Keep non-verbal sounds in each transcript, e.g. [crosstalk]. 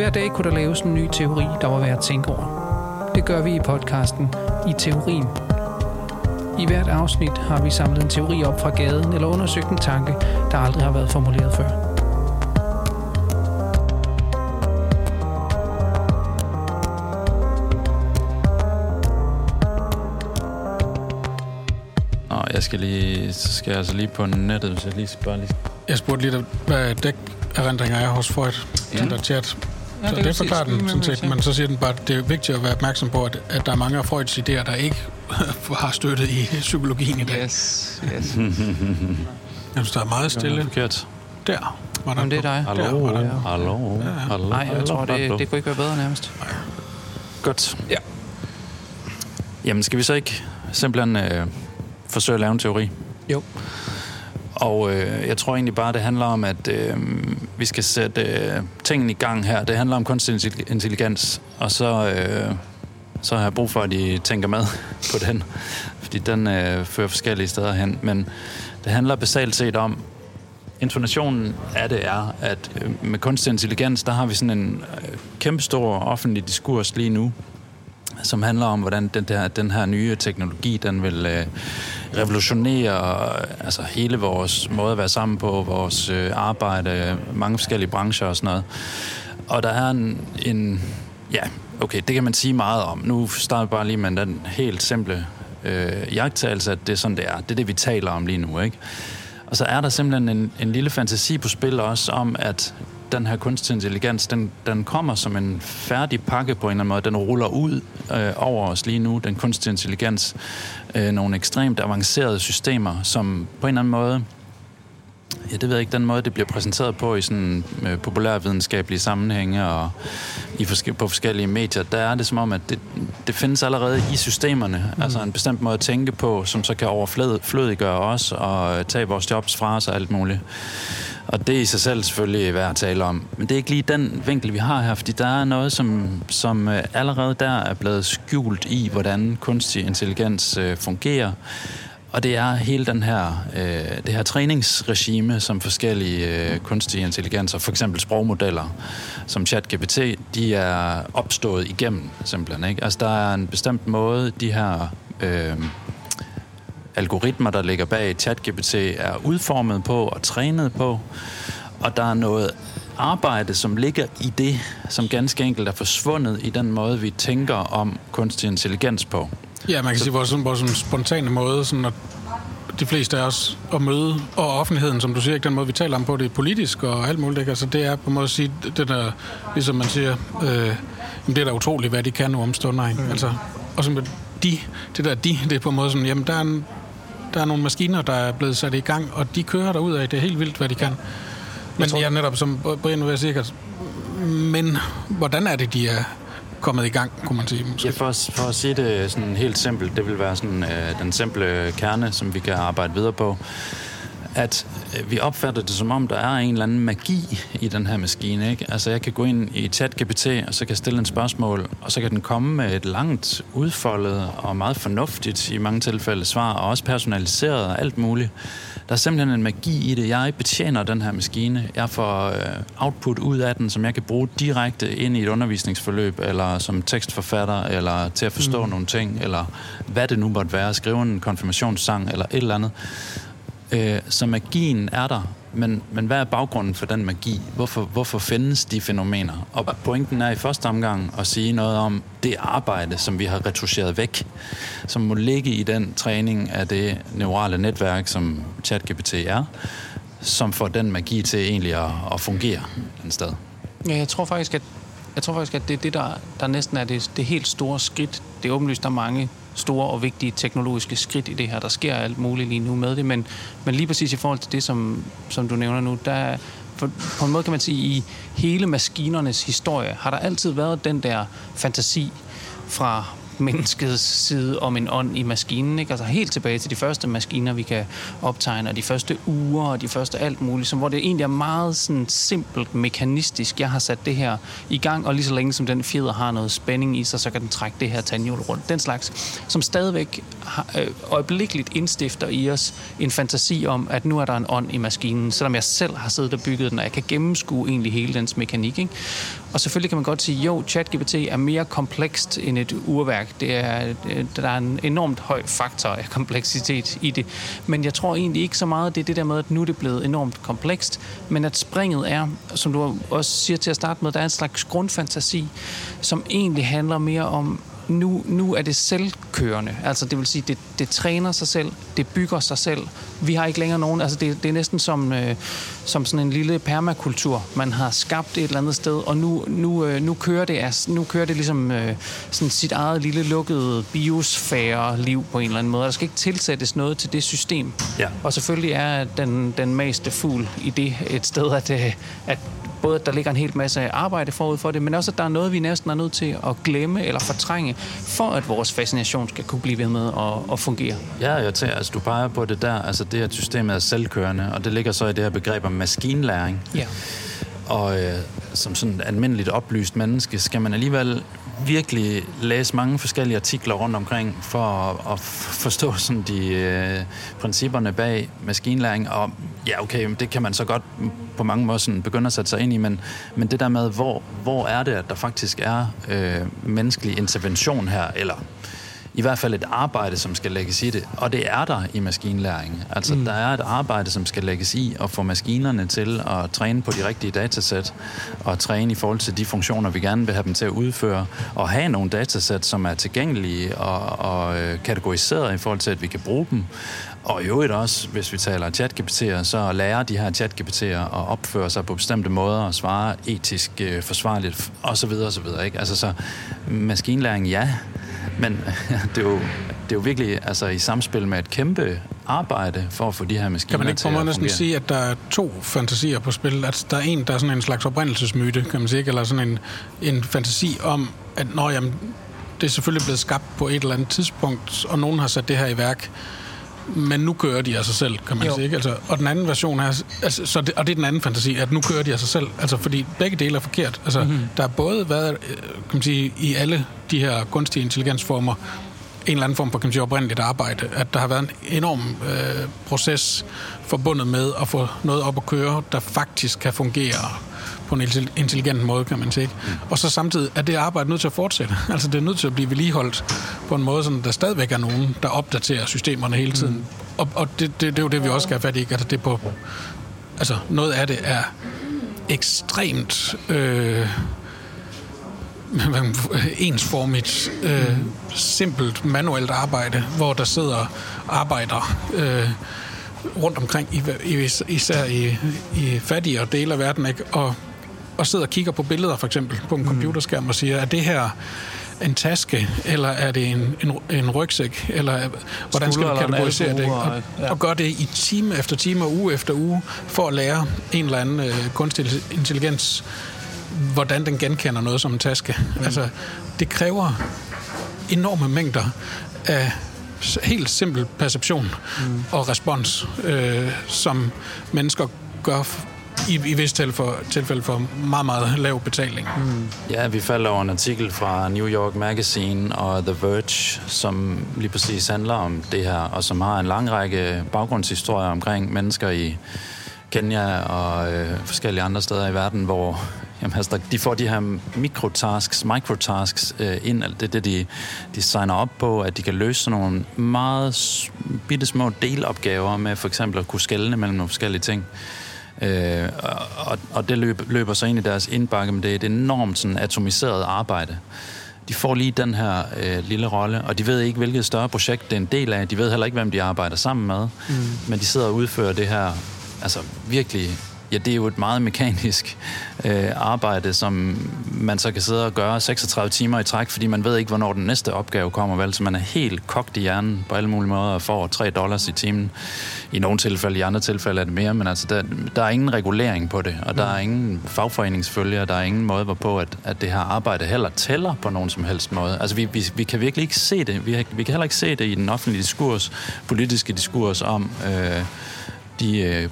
Hver dag kunne der laves en ny teori, der var værd at tænke over. Det gør vi i podcasten I Teorien. I hvert afsnit har vi samlet en teori op fra gaden eller undersøgt en tanke, der aldrig har været formuleret før. Nå, jeg skal lige, så skal jeg altså lige på nettet, hvis jeg lige bare lige... Jeg spurgte lige, hvad dækerindringer er hos Freud, ja. den der chat. Ja, Så det det, forklarer den sådan set, se. men så siger den bare, at det er vigtigt at være opmærksom på, at, at der er mange af Freuds idéer, der ikke [laughs] har støttet i psykologien i dag. Yes, yes. [laughs] Jeg synes, der er meget stille. Forkert. Der var der Jamen, det er dig. Hallo, Der der. hallo, hallo, Nej, jeg tror, det, det kunne ikke være bedre nærmest. Godt. Ja. Jamen, skal vi så ikke simpelthen øh, forsøge at lave en teori? Jo. Og øh, jeg tror egentlig bare, det handler om, at øh, vi skal sætte øh, tingene i gang her. Det handler om kunstig intelligens, og så, øh, så har jeg brug for, at I tænker med på den. Fordi den øh, fører forskellige steder hen. Men det handler basalt set om, intonationen af det er, at øh, med kunstig intelligens, der har vi sådan en øh, kæmpestor offentlig diskurs lige nu, som handler om, hvordan den, der, den her nye teknologi, den vil øh, revolutionere altså hele vores måde at være sammen på, vores øh, arbejde, mange forskellige brancher og sådan noget. Og der er en, en ja, okay, det kan man sige meget om. Nu starter jeg bare lige med den helt simple øh, jagttagelse, at det er sådan, det er. Det er det, vi taler om lige nu, ikke? Og så er der simpelthen en, en lille fantasi på spil også om, at den her kunstig intelligens, den, den kommer som en færdig pakke på en eller anden måde. Den ruller ud øh, over os lige nu, den kunstig intelligens. Øh, nogle ekstremt avancerede systemer, som på en eller anden måde Ja, det ved jeg ikke. Den måde, det bliver præsenteret på i sådan øh, populærvidenskabelige sammenhænge og i forske- på forskellige medier, der er det som om, at det, det findes allerede i systemerne. Mm. Altså en bestemt måde at tænke på, som så kan overflødiggøre os og øh, tage vores jobs fra os og alt muligt. Og det er i sig selv selvfølgelig værd at tale om. Men det er ikke lige den vinkel, vi har her, fordi der er noget, som, som øh, allerede der er blevet skjult i, hvordan kunstig intelligens øh, fungerer. Og det er hele den her, øh, det her træningsregime, som forskellige øh, kunstige intelligenser, for eksempel sprogmodeller, som ChatGPT, de er opstået igennem simpelthen. Ikke? Altså der er en bestemt måde, de her øh, algoritmer, der ligger bag ChatGPT, er udformet på og trænet på. Og der er noget arbejde, som ligger i det, som ganske enkelt er forsvundet i den måde, vi tænker om kunstig intelligens på. Ja, man kan sige, vores, sådan, vores sådan spontane måde, sådan at de fleste af os at møde, og offentligheden, som du siger, ikke den måde, vi taler om på, det er politisk og alt muligt, ikke? Altså, det er på en måde at sige, det der, ligesom man siger, øh, jamen, det er da utroligt, hvad de kan nu om stunder, ikke? Mm. Altså, og så med de, det der de, det er på en måde sådan, jamen, der er, en, der er nogle maskiner, der er blevet sat i gang, og de kører derud af, det er helt vildt, hvad de kan. Men tror- jeg er netop, som Brian vil sige, at, men hvordan er det, de er kommet i gang, kunne man sige, måske? Ja, for, at- for at sige det sådan helt simpelt, det vil være sådan øh, den simple kerne, som vi kan arbejde videre på, at øh, vi opfatter det som om, der er en eller anden magi i den her maskine. Ikke? Altså jeg kan gå ind i ChatGPT, og så kan jeg stille en spørgsmål, og så kan den komme med et langt udfoldet og meget fornuftigt i mange tilfælde svar, og også personaliseret og alt muligt. Der er simpelthen en magi i det. Jeg betjener den her maskine. Jeg får øh, output ud af den, som jeg kan bruge direkte ind i et undervisningsforløb, eller som tekstforfatter, eller til at forstå mm. nogle ting, eller hvad det nu måtte være, skrive en konfirmationssang, eller et eller andet. Øh, så magien er der, men, men hvad er baggrunden for den magi? Hvorfor, hvorfor findes de fænomener? Og pointen er i første omgang at sige noget om det arbejde, som vi har retuscheret væk, som må ligge i den træning af det neurale netværk, som ChatGPT er, som får den magi til egentlig at, at fungere et sted. Ja, jeg tror faktisk, at, jeg tror faktisk, at det er det, der, der næsten er det, det helt store skridt. Det er åbenlyst, der er mange store og vigtige teknologiske skridt i det her. Der sker alt muligt lige nu med det, men, men lige præcis i forhold til det, som, som du nævner nu, der for, på en måde kan man sige, i hele maskinernes historie, har der altid været den der fantasi fra menneskets side om en ånd i maskinen. Ikke? Altså helt tilbage til de første maskiner, vi kan optegne, og de første uger, og de første alt muligt, som, hvor det egentlig er meget sådan simpelt, mekanistisk. Jeg har sat det her i gang, og lige så længe som den fjeder har noget spænding i sig, så kan den trække det her tandhjul rundt. Den slags, som stadigvæk har, øh, øjeblikkeligt indstifter i os en fantasi om, at nu er der en ånd i maskinen, selvom jeg selv har siddet og bygget den, og jeg kan gennemskue egentlig hele dens mekanik. Ikke? Og selvfølgelig kan man godt sige, jo, ChatGPT er mere komplekst end et urværk. Det er, øh, der er en enormt høj faktor af kompleksitet i det. Men jeg tror egentlig ikke så meget, det er det der med, at nu er det blevet enormt komplekst, men at springet er, som du også siger til at starte med, der er en slags grundfantasi, som egentlig handler mere om nu, nu er det selvkørende. Altså det vil sige, det, det træner sig selv, det bygger sig selv. Vi har ikke længere nogen, altså det, det er næsten som, øh, som sådan en lille permakultur. Man har skabt et eller andet sted, og nu, nu, øh, nu, kører, det, nu kører det ligesom øh, sådan sit eget lille lukkede biosfære-liv på en eller anden måde. Der skal ikke tilsættes noget til det system. Ja. Og selvfølgelig er den, den meste fugl i det et sted, at, øh, at både at der ligger en hel masse arbejde forud for det, men også at der er noget, vi næsten er nødt til at glemme eller fortrænge, for at vores fascination skal kunne blive ved med at, at fungere. Ja, jeg tænker, altså du peger på det der, altså det her systemet er selvkørende, og det ligger så i det her begreb om maskinlæring. Ja. Og øh, som sådan almindeligt oplyst menneske, skal man alligevel virkelig læse mange forskellige artikler rundt omkring for at, at forstå sådan de øh, principperne bag maskinlæring. Og ja, okay, det kan man så godt på mange måder sådan begynde at sætte sig ind i, men, men det der med, hvor, hvor er det, at der faktisk er øh, menneskelig intervention her, eller i hvert fald et arbejde, som skal lægges i det. Og det er der i maskinlæring. Altså, mm. der er et arbejde, som skal lægges i at få maskinerne til at træne på de rigtige datasæt, og træne i forhold til de funktioner, vi gerne vil have dem til at udføre, og have nogle datasæt, som er tilgængelige og, og øh, kategoriseret i forhold til, at vi kan bruge dem. Og i øvrigt også, hvis vi taler chat-GPT'er, så lærer de her chat-GPT'er at opføre sig på bestemte måder og svare etisk øh, forsvarligt osv. osv. Ikke? Altså så maskinlæring, ja, men [laughs] det er jo, det er jo virkelig altså, i samspil med et kæmpe arbejde for at få de her maskiner Kan man ikke på mig næsten sige, at der er to fantasier på spil? At der er en, der er sådan en slags oprindelsesmyte, kan man sige, eller sådan en, en fantasi om, at når, jamen, det er selvfølgelig blevet skabt på et eller andet tidspunkt, og nogen har sat det her i værk, men nu kører de af sig selv, kan man jo. sige. Ikke? Altså, og den anden version er, altså, så det, og det er den anden fantasi, at nu kører de af sig selv. Altså, fordi begge dele er forkert. Altså, mm-hmm. Der er både været, øh, kan man sige, i alle de her kunstige intelligensformer, en eller anden form for kan man sige, oprindeligt arbejde. At der har været en enorm øh, proces forbundet med at få noget op at køre, der faktisk kan fungere på en intelligent måde, kan man sige. Mm. Og så samtidig er det arbejde nødt til at fortsætte. [laughs] Altså det er nødt til at blive vedligeholdt på en måde, så der stadigvæk er nogen, der opdaterer systemerne hele tiden. Mm. Og, og det, det, det er jo det, vi også skal have fat i. Altså, det på, altså noget af det er ekstremt... Øh, [laughs] ensformigt, øh, simpelt manuelt arbejde, hvor der sidder arbejder øh, rundt omkring, i, især i, i fattigere dele af verden, ikke? og og sidder og kigger på billeder, for eksempel, på en mm. computerskærm, og siger, er det her en taske, eller er det en, en, en rygsæk, eller hvordan skal du kategorisere det? Og, ja. og gør det i time efter time og uge efter uge, for at lære en eller anden øh, kunstig intelligens, hvordan den genkender noget som en taske. Mm. Altså, det kræver enorme mængder af helt simpel perception mm. og respons, øh, som mennesker gør i, i vist tilfælde for, tilfælde for meget, meget lav betaling. Mm. Ja, vi falder over en artikel fra New York Magazine og The Verge, som lige præcis handler om det her, og som har en lang række baggrundshistorier omkring mennesker i Kenya og øh, forskellige andre steder i verden, hvor jamen, altså, de får de her mikrotasks, microtasks øh, ind, alt det, det de, de signer op på, at de kan løse sådan nogle meget bitte små delopgaver med for eksempel at kunne skelne mellem nogle forskellige ting. Øh, og, og det løb, løber så ind i deres indbakke, men det er et enormt sådan, atomiseret arbejde. De får lige den her øh, lille rolle, og de ved ikke, hvilket større projekt det er en del af. De ved heller ikke, hvem de arbejder sammen med. Mm. Men de sidder og udfører det her altså virkelig Ja, det er jo et meget mekanisk øh, arbejde, som man så kan sidde og gøre 36 timer i træk, fordi man ved ikke, hvornår den næste opgave kommer, vel? Så man er helt kogt i hjernen på alle mulige måder og får 3 dollars i timen. I nogle tilfælde, i andre tilfælde er det mere, men altså, der, der er ingen regulering på det, og der er ingen fagforeningsfølger, der er ingen måde, hvorpå at, at det her arbejde heller tæller på nogen som helst måde. Altså, vi, vi, vi kan virkelig ikke se det. Vi, vi kan heller ikke se det i den offentlige diskurs, politiske diskurs om... Øh, de øh,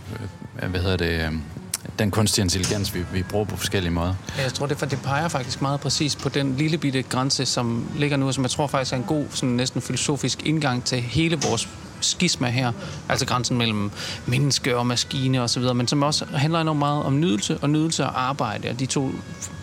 Øh, hvad hedder det, øh, den kunstige intelligens, vi, vi bruger på forskellige måder. Ja, jeg tror, det, for det peger faktisk meget præcis på den lille bitte grænse, som ligger nu, som jeg tror faktisk er en god, sådan næsten filosofisk indgang til hele vores skisma her, altså grænsen mellem menneske og maskine osv., men som også handler enormt meget om nydelse og nydelse og arbejde, og de to,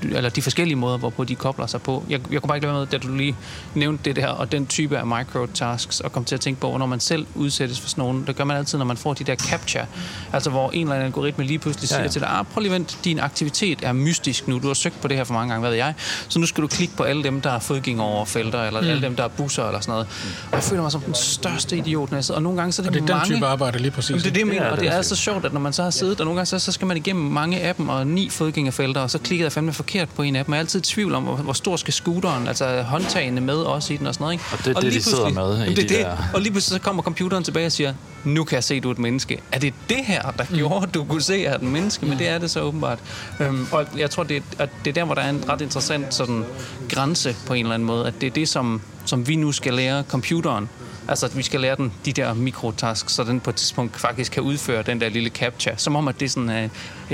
eller de forskellige måder, hvorpå de kobler sig på. Jeg, jeg kunne bare ikke lade med, da du lige nævnte det der, og den type af microtasks, og kom til at tænke på, når man selv udsættes for sådan nogen, det gør man altid, når man får de der capture, altså hvor en eller anden algoritme lige pludselig siger ja, ja. til dig, ah, prøv lige vent, din aktivitet er mystisk nu, du har søgt på det her for mange gange, hvad ved jeg, så nu skal du klikke på alle dem, der er fodgængeroverfelter, eller mm. alle dem, der er busser, eller sådan noget. Og jeg føler mig som den største idiot, når og nogle gange så er det, og det er mange... den type arbejde lige præcis. Det er det, ja, og det er, er så sjovt, at når man så har siddet, og nogle gange så, så skal man igennem mange af dem, og ni fodgængerfelter, og så klikker jeg fandme forkert på en af dem. Jeg er altid i tvivl om, hvor, hvor stor skal scooteren, altså håndtagene med også i den og sådan noget. Ikke? Og det er det, de sidder med i det, de det, der... Og lige pludselig så kommer computeren tilbage og siger, nu kan jeg se, du er et menneske. Er det det her, der mm. gjorde, at du kunne se, at jeg er et menneske? Men det er det så åbenbart. Øhm, og jeg tror, det er, at det er der, hvor der er en ret interessant sådan, grænse på en eller anden måde. At det er det, som, som vi nu skal lære computeren Altså, at vi skal lære den de der mikrotasks, så den på et tidspunkt faktisk kan udføre den der lille captcha. Som om, at det er sådan uh,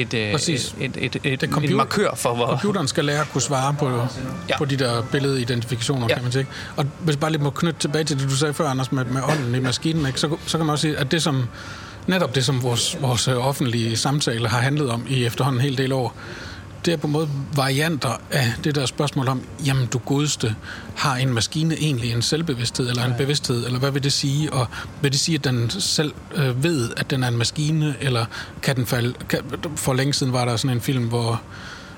et, et, et, et, et, et, computer, en markør for, hvor... Computeren skal lære at kunne svare på, ja. på de der billedidentifikationer, ja. kan man sige. Og hvis bare lige må knytte tilbage til det, du sagde før, Anders, med, med ånden i maskinen, ikke? Så, så kan man også sige, at det som netop det, som vores, vores offentlige samtale har handlet om i efterhånden en hel del år, det er på en måde varianter af det der spørgsmål om, jamen du godeste, har en maskine egentlig en selvbevidsthed eller en bevidsthed, eller hvad vil det sige? Og vil det sige, at den selv øh, ved, at den er en maskine, eller kan den falde... Kan, for længe siden var der sådan en film, hvor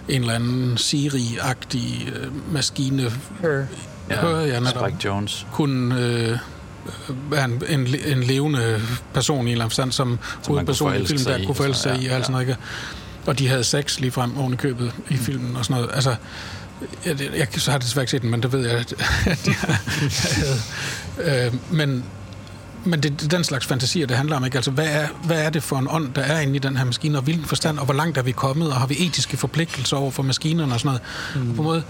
en eller anden Siri-agtig øh, maskine... Her. Ja, hører jeg Spike Jones. Kunne... Øh, være en, en, en levende person i en eller anden forstand, som, som hovedperson i filmen, der kunne forelske sig i, og alt sådan noget. Og de havde sex lige frem oven i købet i filmen og sådan noget. Altså, jeg, jeg, så har det desværre ikke set den, men det ved jeg, at, at de havde. Øh, men men det er den slags fantasier, det handler om. Ikke? Altså, hvad, er, hvad er det for en ånd, der er inde i den her maskine, og hvilken forstand, og hvor langt er vi kommet, og har vi etiske forpligtelser over for maskinerne og sådan noget. Mm. Og på en måde,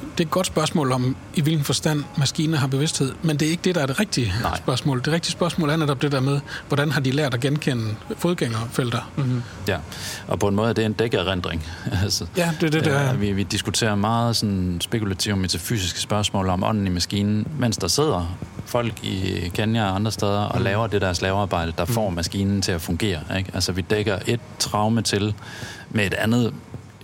det er et godt spørgsmål om, i hvilken forstand maskiner har bevidsthed, men det er ikke det, der er det rigtige Nej. spørgsmål. Det rigtige spørgsmål er netop det der med, hvordan har de lært at genkende fodgængerfelter? Mm-hmm. Ja, og på en måde er det en dækkerindring. [laughs] altså, ja, det er det, der er. Vi, vi diskuterer meget sådan spekulative metafysiske spørgsmål om ånden i maskinen, mens der sidder folk i Kenya og andre steder og mm. laver det der slavearbejde, der får mm. maskinen til at fungere. Ikke? Altså vi dækker et traume til med et andet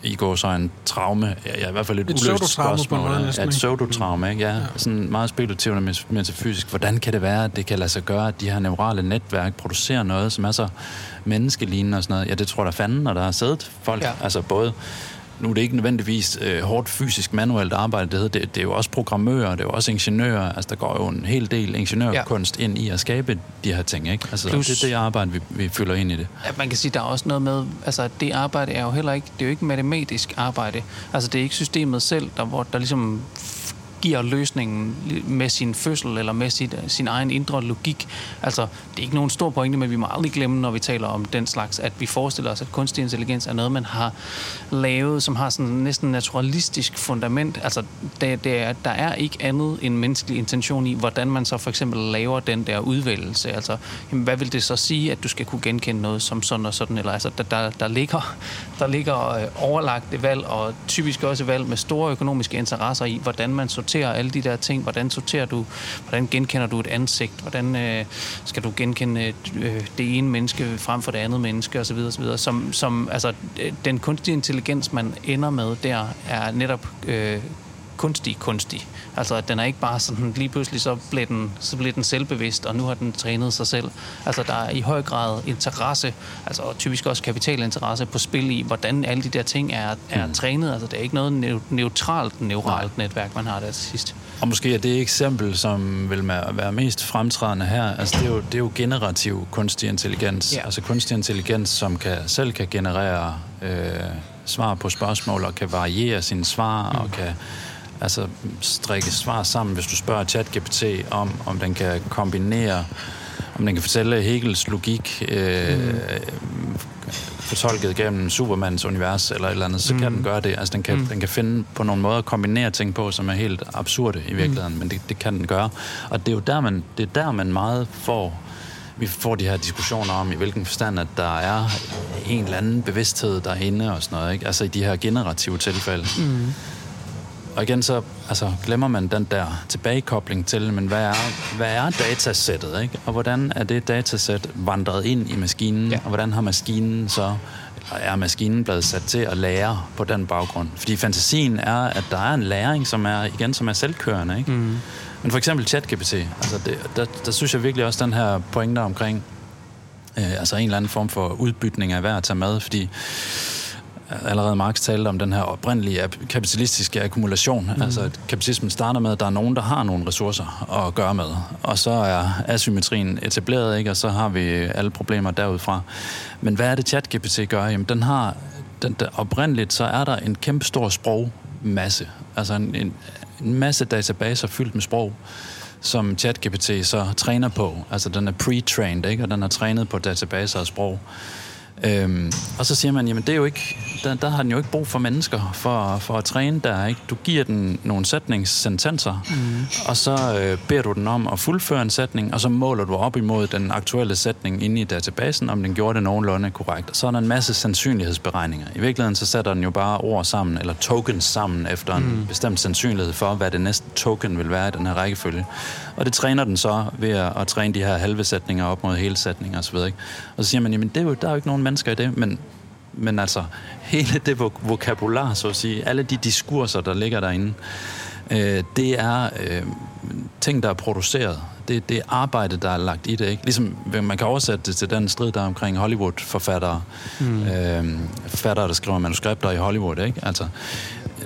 i går så en traume, ja, i hvert fald et, et uløst spørgsmål. På ja, et pseudotraume, ikke? Ja, ja. Sådan meget spekulativt og metafysisk. Hvordan kan det være, at det kan lade sig gøre, at de her neurale netværk producerer noget, som er så menneskelignende og sådan noget? Ja, det tror da fanden, når der har siddet folk. Ja. Altså både nu er det ikke nødvendigvis øh, hårdt fysisk manuelt arbejde, det, hedder, det, det er jo også programmører, det er jo også ingeniører, altså der går jo en hel del ingeniørkunst ja. ind i at skabe de her ting, ikke? Altså Plus, det er det arbejde, vi, vi følger ind i det. Ja, man kan sige, der er også noget med, altså det arbejde er jo heller ikke, det er jo ikke matematisk arbejde, altså det er ikke systemet selv, der, hvor der ligesom giver løsningen med sin fødsel eller med sit, sin egen indre logik. Altså, det er ikke nogen stor pointe, men vi må aldrig glemme, når vi taler om den slags, at vi forestiller os, at kunstig intelligens er noget, man har lavet, som har sådan næsten naturalistisk fundament. Altså, det, det er, der er ikke andet end menneskelig intention i, hvordan man så for eksempel laver den der udvælgelse. Altså, jamen, hvad vil det så sige, at du skal kunne genkende noget som sådan og sådan? Eller altså, der, der, der ligger, der ligger øh, overlagte valg, og typisk også valg med store økonomiske interesser i, hvordan man sorterer sortere alle de der ting. Hvordan sorterer du, hvordan genkender du et ansigt? Hvordan øh, skal du genkende øh, det ene menneske frem for det andet menneske osv. osv. Som, som, altså, øh, den kunstige intelligens, man ender med der, er netop øh, kunstig kunstig. Altså, at den er ikke bare sådan, lige pludselig så bliver, den, så bliver den selvbevidst, og nu har den trænet sig selv. Altså, der er i høj grad interesse, altså typisk også kapitalinteresse på spil i, hvordan alle de der ting er, er mm. trænet. Altså, det er ikke noget neutralt neuralt netværk, man har der til sidst. Og måske er det eksempel, som vil være mest fremtrædende her, altså det er jo, det er jo generativ kunstig intelligens. Ja. Altså kunstig intelligens, som kan, selv kan generere øh, svar på spørgsmål, og kan variere sine svar, mm. og kan altså strikke svar sammen, hvis du spørger ChatGPT om, om den kan kombinere, om den kan fortælle Hegels logik øh, mm. fortolket gennem Supermans univers eller et eller andet, så mm. kan den gøre det. Altså den kan, mm. den kan finde på nogle måder at kombinere ting på, som er helt absurde i virkeligheden, mm. men det, det kan den gøre. Og det er jo der, man, det er der, man meget får vi får de her diskussioner om, i hvilken forstand, at der er en eller anden bevidsthed derinde og sådan noget, ikke? Altså i de her generative tilfælde. Mm. Og igen så altså, glemmer man den der tilbagekobling til, men hvad er, hvad er datasættet, ikke? og hvordan er det datasæt vandret ind i maskinen, ja. og hvordan har maskinen så er maskinen blevet sat til at lære på den baggrund. Fordi fantasien er, at der er en læring, som er, igen, som er selvkørende. Ikke? Mm. Men for eksempel ChatGPT, altså det, der, der synes jeg virkelig også, den her pointe omkring øh, altså en eller anden form for udbytning af værd at tage med, fordi allerede Marx talte om den her oprindelige kapitalistiske akkumulation. Mm. Altså, at kapitalismen starter med, at der er nogen, der har nogle ressourcer at gøre med. Og så er asymmetrien etableret, ikke? og så har vi alle problemer derudfra. Men hvad er det, ChatGPT gør? Jamen, den har... Den, der, oprindeligt så er der en kæmpe stor sprogmasse. Altså en, en, en masse databaser fyldt med sprog som ChatGPT så træner på. Altså den er pre-trained, ikke? og den er trænet på databaser og sprog. Øhm, og så siger man, jamen det er jo ikke, der, der har den jo ikke brug for mennesker for, for at træne der, ikke? Du giver den nogle sætningssentenser, mm. og så øh, beder du den om at fuldføre en sætning, og så måler du op imod den aktuelle sætning inde i databasen, om den gjorde det nogenlunde korrekt. Og så er der en masse sandsynlighedsberegninger. I virkeligheden så sætter den jo bare ord sammen, eller tokens sammen, efter en mm. bestemt sandsynlighed for, hvad det næste token vil være i den her rækkefølge. Og det træner den så ved at, at træne de her halve sætninger op mod hele sætninger osv. Og så siger man, jamen det er jo, der er jo ikke nogen mennesker i det, men, men altså [laughs] hele det vokabular, så at sige, alle de diskurser, der ligger derinde, øh, det er øh, ting, der er produceret. Det, det er arbejde, der er lagt i det. Ikke? Ligesom man kan oversætte det til den strid, der er omkring Hollywood-forfattere. Mm. Øh, forfattere, der skriver manuskripter i Hollywood. Ikke? Altså,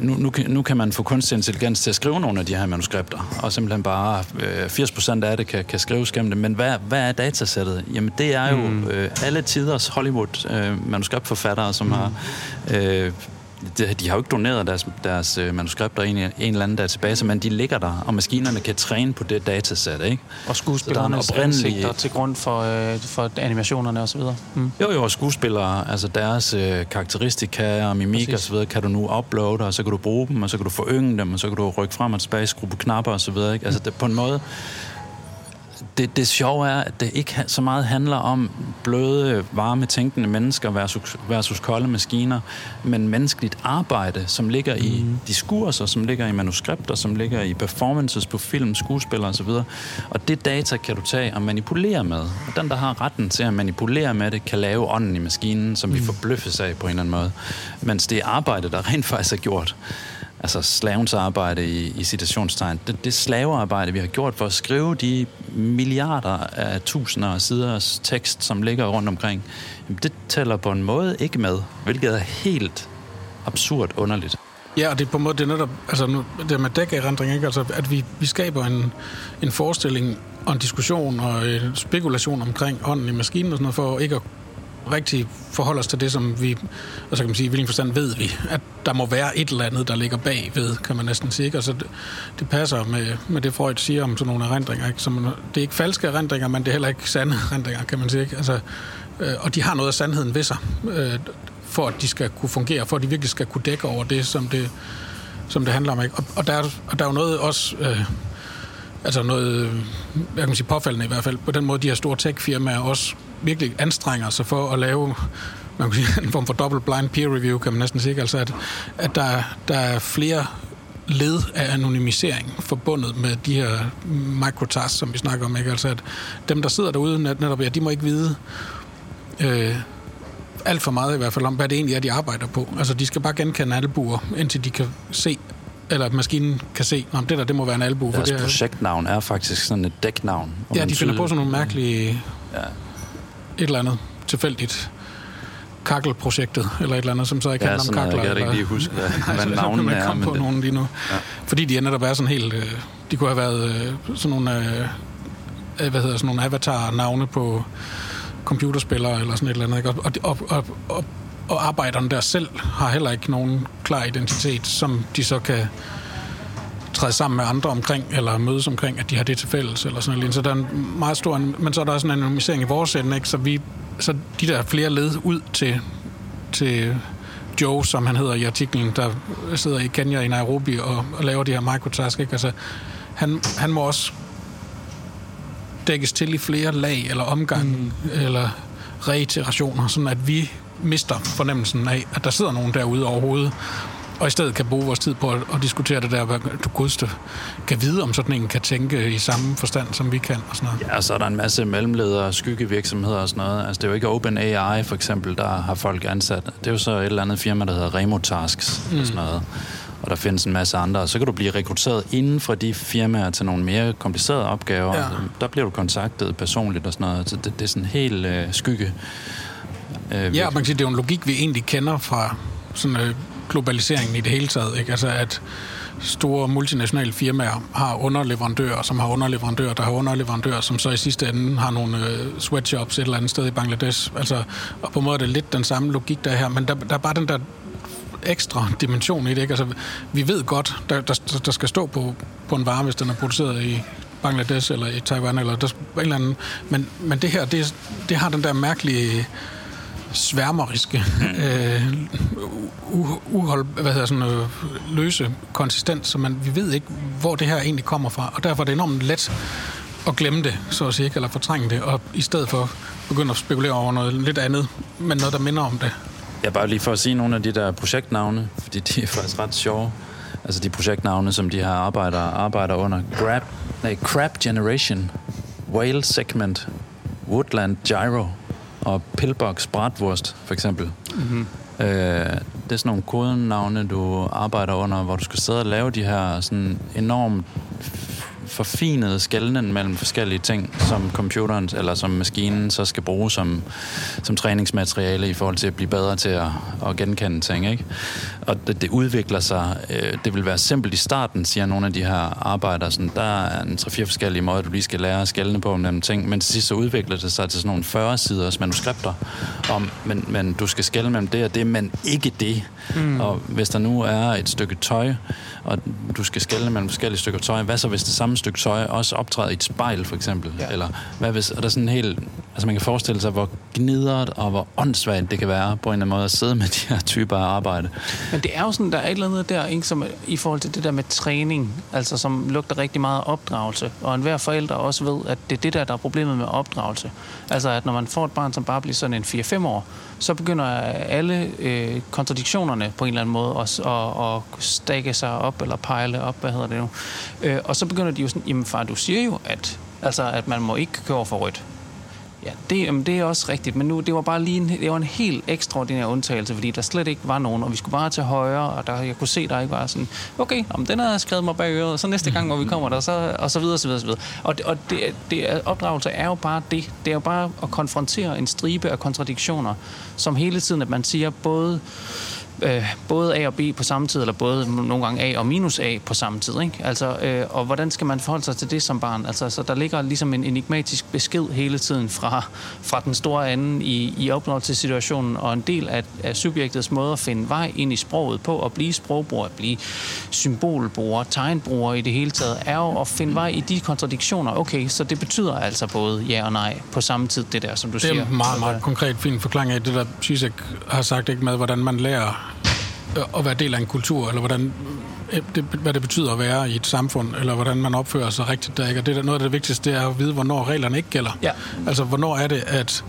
nu, nu, nu kan man få kunstig intelligens til at skrive nogle af de her manuskripter, og simpelthen bare øh, 80% af det kan, kan skrives gennem det. Men hvad, hvad er datasættet? Jamen det er jo mm. øh, alle tiders Hollywood-manuskriptforfattere, øh, som mm. har øh, de, de har jo ikke doneret deres, deres øh, manuskripter i en, eller anden database, men de ligger der, og maskinerne kan træne på det datasæt, ikke? Og skuespillernes oprindelig... ansigter til grund for, øh, for animationerne osv.? Mm. Jo, jo, og skuespillere, altså deres øh, karakteristika og mimik og så videre, kan du nu uploade, og så kan du bruge dem, og så kan du forynge dem, og så kan du rykke frem og tilbage, skrue på knapper og så videre, ikke? Altså det, på en måde det, det sjove er, at det ikke så meget handler om bløde, varme, tænkende mennesker versus, versus kolde maskiner, men menneskeligt arbejde, som ligger i mm. diskurser, som ligger i manuskripter, som ligger i performances på film, skuespillere osv. Og det data kan du tage og manipulere med. Og den, der har retten til at manipulere med det, kan lave ånden i maskinen, som mm. vi forbløffes af på en eller anden måde. Mens det er arbejde, der rent faktisk er gjort altså slavens arbejde i, i citationstegn, det, det slavearbejde, vi har gjort for at skrive de milliarder af tusinder af siders tekst, som ligger rundt omkring, det tæller på en måde ikke med, hvilket er helt absurd underligt. Ja, og det er på en måde, det er netop, altså nu, det med dækkerindring, ikke? Altså, at vi, vi skaber en, en forestilling og en diskussion og en spekulation omkring hånden i maskinen og sådan noget, for ikke at rigtig forholde os til det, som vi, og så kan man sige, i hvilken forstand ved vi, at der må være et eller andet, der ligger bag ved, kan man næsten sige. Altså, det, det passer med, med det, Freud siger om sådan nogle erindringer. Ikke? Som, det er ikke falske erindringer, men det er heller ikke sande erindringer, kan man sige. Ikke? Altså, øh, og de har noget af sandheden ved sig, øh, for at de skal kunne fungere, for at de virkelig skal kunne dække over det, som det, som det handler om. Ikke? Og, og, der, og der er jo noget også... Øh, altså noget, øh, jeg kan sige påfaldende i hvert fald, på den måde, de her store tech-firmaer også virkelig anstrenger sig for at lave man kan sige, [laughs] en form for double-blind peer review, kan man næsten sige, altså at, at der, der er flere led af anonymisering forbundet med de her microtasks, som vi snakker om, ikke? Altså at dem, der sidder derude netop, ja, de må ikke vide øh, alt for meget i hvert fald om, hvad det egentlig er, de arbejder på. Altså, de skal bare genkende albuer, indtil de kan se, eller at maskinen kan se, om det der, det må være en albu. Deres for det er, projektnavn er faktisk sådan et dæknavn. Ja, de finder på sådan nogle mærkelige... Ja et eller andet tilfældigt kakkelprojektet, eller et eller andet, som så ikke ja, handler om kakler. Jeg kan ikke lige huske, hvad, [laughs] hvad altså, navnet er. Men på det... nogen lige nu. Ja. Fordi de er netop været sådan helt... Øh, de kunne have været øh, sådan nogle... Øh, øh, hvad hedder sådan nogle avatar-navne på computerspillere, eller sådan et eller andet. Ikke? Og, og, og, og, og arbejderne der selv har heller ikke nogen klar identitet, som de så kan træde sammen med andre omkring, eller mødes omkring, at de har det til fælles, eller sådan noget. Så der er en meget stor, men så er der også en anonymisering i vores ende, ikke? Så, vi, så de der flere led ud til, til Joe, som han hedder i artiklen, der sidder i Kenya i Nairobi og, og laver de her microtask, ikke? Altså, han, han må også dækkes til i flere lag, eller omgang, mm. eller reiterationer, sådan at vi mister fornemmelsen af, at der sidder nogen derude overhovedet, og i stedet kan bruge vores tid på at, at diskutere det der, hvad du godste kan vide, om sådan en kan tænke i samme forstand, som vi kan og sådan noget. Ja, og så er der en masse mellemledere, skyggevirksomheder og sådan noget. Altså, det er jo ikke OpenAI for eksempel, der har folk ansat. Det er jo så et eller andet firma, der hedder Remo Tasks mm. og sådan noget. Og der findes en masse andre. Så kan du blive rekrutteret inden for de firmaer til nogle mere komplicerede opgaver. Ja. Der bliver du kontaktet personligt og sådan noget. Så det, det er sådan helt øh, skygge. Øh, ja, man kan sige, det er jo en logik, vi egentlig kender fra sådan, øh, globaliseringen i det hele taget. Ikke? Altså at store multinationale firmaer har underleverandører, som har underleverandører, der har underleverandører, som så i sidste ende har nogle øh, sweatshops et eller andet sted i Bangladesh. Altså, og på en måde er det lidt den samme logik, der er her, men der, der er bare den der ekstra dimension i det. Ikke? Altså, vi ved godt, der, der, der skal stå på, på en vare, hvis den er produceret i Bangladesh eller i Taiwan, eller der, en eller anden. Men, men det her, det, det har den der mærkelige sværmeriske, øh, uhold, hvad hedder sådan, øh, løse konsistens, så man, vi ved ikke, hvor det her egentlig kommer fra, og derfor er det enormt let at glemme det, så at sige, ikke? eller fortrænge det, og i stedet for begynde at spekulere over noget lidt andet, men noget, der minder om det. Ja, bare lige for at sige nogle af de der projektnavne, fordi de er faktisk ret sjove. Altså de projektnavne, som de her arbejder, arbejder under. Grab, nej, Crab Generation, Whale Segment, Woodland Gyro, og Pillbox Bratwurst, for eksempel. Mm-hmm. Øh, det er sådan nogle kodenavne, du arbejder under, hvor du skal sidde og lave de her sådan enormt forfinede skældnen mellem forskellige ting, som computeren eller som maskinen så skal bruge som, som træningsmateriale i forhold til at blive bedre til at, at genkende ting. Ikke? Og det, det udvikler sig. Øh, det vil være simpelt i starten, siger nogle af de her arbejdere. Sådan, der er en tre-fire forskellige måder, du lige skal lære at skældne på dem ting. Men til sidst så udvikler det sig til sådan nogle 40-siders manuskripter om, men, men du skal skælde mellem det og det, men ikke det. Mm. Og hvis der nu er et stykke tøj, og du skal skælne mellem forskellige stykker tøj, hvad så hvis det samme stykke tøj også optræder i et spejl, for eksempel? Ja. Eller hvad hvis, er der sådan helt... Altså man kan forestille sig, hvor gnidret og hvor åndssvagt det kan være på en eller anden måde at sidde med de her typer af arbejde. Men det er jo sådan, der er et eller andet der, ikke, som i forhold til det der med træning, altså som lugter rigtig meget opdragelse. Og enhver forældre også ved, at det er det der, der er problemet med opdragelse. Altså at når man får et barn, som bare bliver sådan en 4-5 år, så begynder alle øh, kontradiktionerne på en eller anden måde at, at, at stakke sig op, eller pejle op, hvad hedder det nu. Øh, og så begynder de jo sådan, jamen far, du siger jo, at, altså, at man må ikke køre for rødt. Ja, det, jamen, det er også rigtigt, men nu, det var bare lige en, det var en helt ekstraordinær undtagelse, fordi der slet ikke var nogen, og vi skulle bare til højre, og der, jeg kunne se, der ikke var sådan, okay, om den har skrevet mig bag øret, og så næste gang, hvor vi kommer der, så, og så videre, så videre, så videre. Og, og det, det, opdragelse er jo bare det. Det er jo bare at konfrontere en stribe af kontradiktioner, som hele tiden, at man siger både øh, både A og B på samme tid, eller både nogle gange A og minus A på samme tid. Ikke? Altså, øh, og hvordan skal man forholde sig til det som barn? Altså, så der ligger ligesom en enigmatisk besked hele tiden fra, fra den store anden i, i opdragelsessituationen, og en del af, af subjektets måde at finde vej ind i sproget på, at blive sprogbruger, at blive symbolbruger, tegnbruger i det hele taget, er jo at finde vej i de kontradiktioner. Okay, så det betyder altså både ja og nej på samme tid, det der, som du siger. Det er en meget, meget konkret fin forklaring af det, der Zizek har sagt, ikke med, hvordan man lærer at være del af en kultur, eller hvordan, øh, det, hvad det betyder at være i et samfund, eller hvordan man opfører sig rigtigt der. Ikke? Og det, der, noget af det vigtigste, det er at vide, hvornår reglerne ikke gælder. Ja. Altså, hvornår er det, at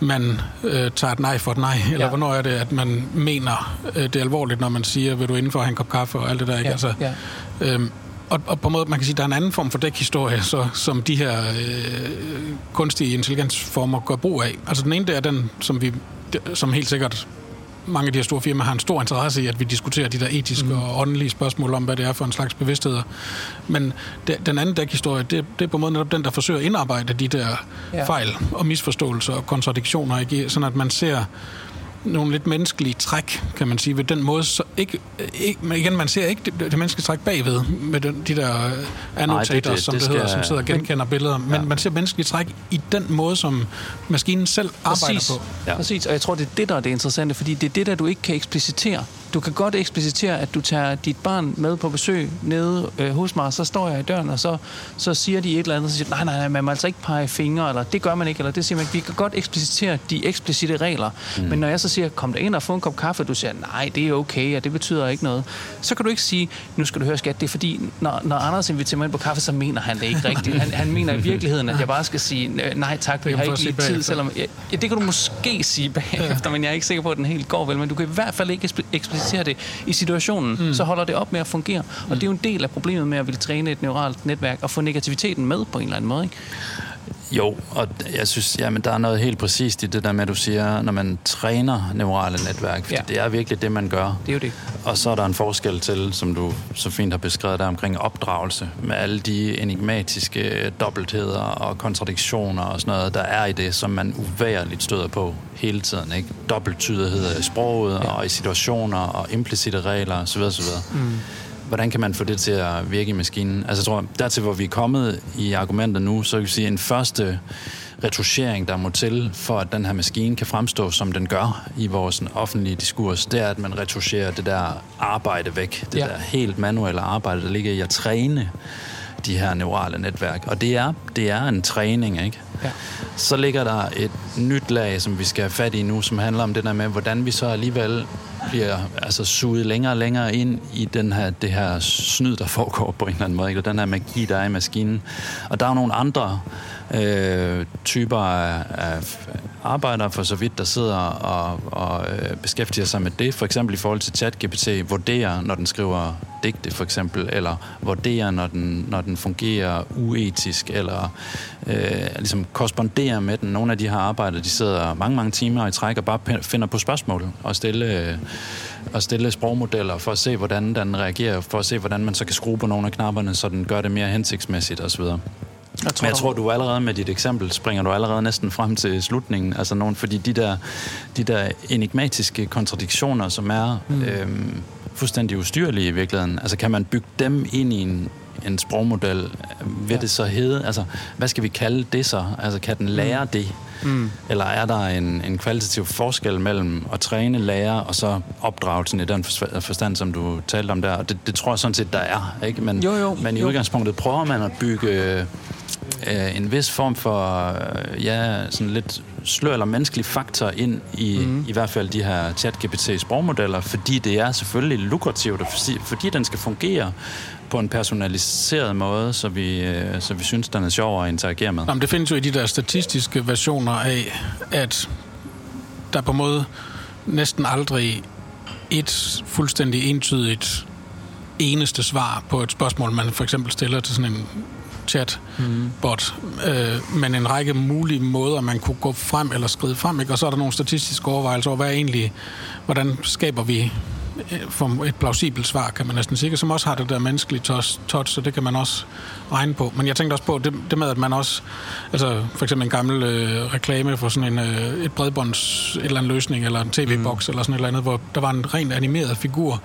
man øh, tager et nej for et nej, eller ja. hvornår er det, at man mener, øh, det er alvorligt, når man siger, vil du indenfor have en kop kaffe og alt det der. Ikke? Ja. Altså, ja. Øhm, og, og på en måde, man kan sige, der er en anden form for dækhistorie, så, som de her øh, kunstige intelligensformer gør brug af. Altså den ene, det er den, som vi som helt sikkert mange af de her store firmaer har en stor interesse i, at vi diskuterer de der etiske mm. og åndelige spørgsmål om, hvad det er for en slags bevidsthed. Men det, den anden dækhistorie, det, det er på en måde netop den, der forsøger at indarbejde de der ja. fejl og misforståelser og kontradiktioner, ikke? sådan at man ser nogle lidt menneskelige træk, kan man sige, ved den måde. Så ikke, ikke, men igen, man ser ikke det, det menneskelige træk bagved, med den, de der annotator, som det, det hedder, skal... som sidder og genkender billeder. Men ja. man ser menneskelige træk i den måde, som maskinen selv arbejder Præcis. på. Ja. Præcis, og jeg tror, det er det, der er det interessante, fordi det er det, der du ikke kan eksplicitere. Du kan godt eksplicitere, at du tager dit barn med på besøg nede øh, hos mig, og så står jeg i døren, og så, så siger de et eller andet, og så siger nej, nej, nej, man må altså ikke pege fingre, eller det gør man ikke, eller det siger man ikke. Vi kan godt eksplicitere de eksplicite regler, mm. men når jeg så siger, kom der ind og få en kop kaffe, og du siger, nej, det er okay, og det betyder ikke noget, så kan du ikke sige, nu skal du høre skat, det er fordi, når, når Anders inviterer mig ind på kaffe, så mener han det ikke rigtigt. Han, han mener i virkeligheden, at jeg bare skal sige, nej tak, vi har ikke lige tid, selvom, ja, det kan du måske sige bagefter, men jeg er ikke sikker på, at den helt går vel, men du kan i hvert fald ikke eksplicitere ekspliciterer det i situationen, mm. så holder det op med at fungere. Og det er jo en del af problemet med at ville træne et neuralt netværk og få negativiteten med på en eller anden måde. Ikke? Jo, og jeg synes, jamen, der er noget helt præcist i det der med, at du siger, når man træner neurale netværk, for ja. det er virkelig det, man gør. Det er jo det. Og så er der en forskel til, som du så fint har beskrevet der omkring opdragelse, med alle de enigmatiske dobbeltheder og kontradiktioner og sådan noget, der er i det, som man uværligt støder på hele tiden. Ikke? Dobbelttydighed i sproget ja. og i situationer og implicite regler osv. osv. Mm. Hvordan kan man få det til at virke i maskinen? Altså jeg tror, dertil hvor vi er kommet i argumenter nu, så kan vi sige, en første retuschering, der må til, for at den her maskine kan fremstå, som den gør i vores offentlige diskurs, det er, at man retuscherer det der arbejde væk. Det ja. der helt manuelle arbejde, der ligger i at træne de her neurale netværk. Og det er, det er en træning, ikke? Ja. Så ligger der et nyt lag, som vi skal have fat i nu, som handler om det der med, hvordan vi så alligevel bliver altså, suget længere og længere ind i den her, det her snyd, der foregår på en eller anden måde, ikke? og den her magi, der er i maskinen. Og der er nogle andre øh, typer af, af arbejdere for så vidt, der sidder og, og øh, beskæftiger sig med det. For eksempel i forhold til ChatGPT, vurderer, når den skriver digte for eksempel, eller vurderer, når den, når den fungerer uetisk, eller øh, ligesom korresponderer med den. Nogle af de her arbejdere, de sidder mange, mange timer i træk og bare finder på spørgsmål og stille, øh, og stille sprogmodeller for at se, hvordan den reagerer, for at se, hvordan man så kan skrue på nogle af knapperne, så den gør det mere hensigtsmæssigt osv. Jeg tror, Men jeg tror, du allerede med dit eksempel springer du allerede næsten frem til slutningen. Altså nogen, fordi de der, de der enigmatiske kontradiktioner, som er mm. øhm, fuldstændig ustyrlige i virkeligheden, altså kan man bygge dem ind i en, en sprogmodel, vil ja. det så hedde, altså hvad skal vi kalde det så? Altså kan den lære mm. det? Mm. Eller er der en, en kvalitativ forskel mellem at træne, lære og så opdragelsen i den forstand, som du talte om der? Og det, det tror jeg sådan set, der er. Ikke? Men, jo, jo, men i jo. udgangspunktet prøver man at bygge øh, en vis form for øh, ja, sådan lidt slør eller menneskelig faktor ind i mm. i hvert fald de her chat-GPT sprogmodeller, fordi det er selvfølgelig lukrativt, fordi, fordi den skal fungere på en personaliseret måde, så vi, øh, så vi synes, den er sjov at interagere med. Jamen, det findes jo i de der statistiske versioner af, at der på en måde næsten aldrig et fuldstændig entydigt eneste svar på et spørgsmål, man for eksempel stiller til sådan en chat-bot, mm. øh, men en række mulige måder, man kunne gå frem eller skride frem, ikke? og så er der nogle statistiske overvejelser over, hvad er egentlig, hvordan skaber vi øh, for et plausibelt svar, kan man næsten sige, som også har det der menneskelige touch, så det kan man også regne på. Men jeg tænkte også på det, det med, at man også, altså for eksempel en gammel øh, reklame for sådan en, øh, et bredbånds, et eller andet løsning, eller en tv-boks, mm. eller sådan et eller andet, hvor der var en rent animeret figur,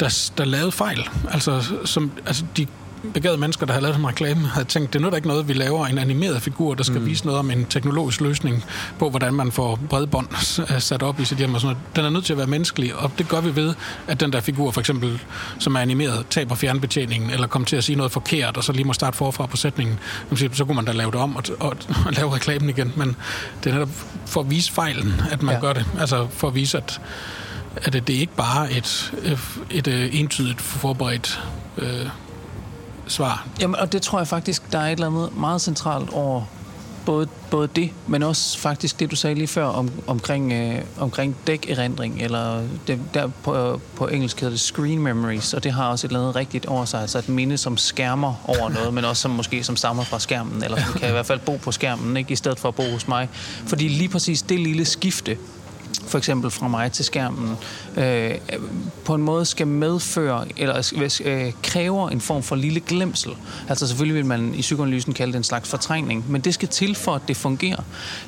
der, der lavede fejl. Altså, som, altså de begavede mennesker, der havde lavet en reklame, havde tænkt, det er ikke noget, vi laver en animeret figur, der skal mm. vise noget om en teknologisk løsning på, hvordan man får bredbånd sat op i sit hjem og sådan noget. Den er nødt til at være menneskelig, og det gør vi ved, at den der figur, for eksempel, som er animeret, taber fjernbetjeningen, eller kommer til at sige noget forkert, og så lige må starte forfra på sætningen. Så kunne man da lave det om og, og, [laughs] og lave reklamen igen, men det er netop for at vise fejlen, at man ja. gør det. Altså for at vise, at at det, er ikke bare et, et, et, et entydigt forberedt øh, svar. Jamen, og det tror jeg faktisk, der er et eller andet meget centralt over både, både det, men også faktisk det, du sagde lige før om, omkring, øh, omkring dækerindring, eller det, der på, på engelsk hedder det screen memories, og det har også et eller andet rigtigt over sig, altså et minde, som skærmer over noget, men også som måske som stammer fra skærmen, eller som kan i hvert fald bo på skærmen, ikke, i stedet for at bo hos mig. Fordi lige præcis det lille skifte, for eksempel fra mig til skærmen, øh, på en måde skal medføre, eller øh, kræver en form for lille glemsel. Altså selvfølgelig vil man i psykoanalysen kalde det en slags fortrængning, men det skal til for, at det fungerer.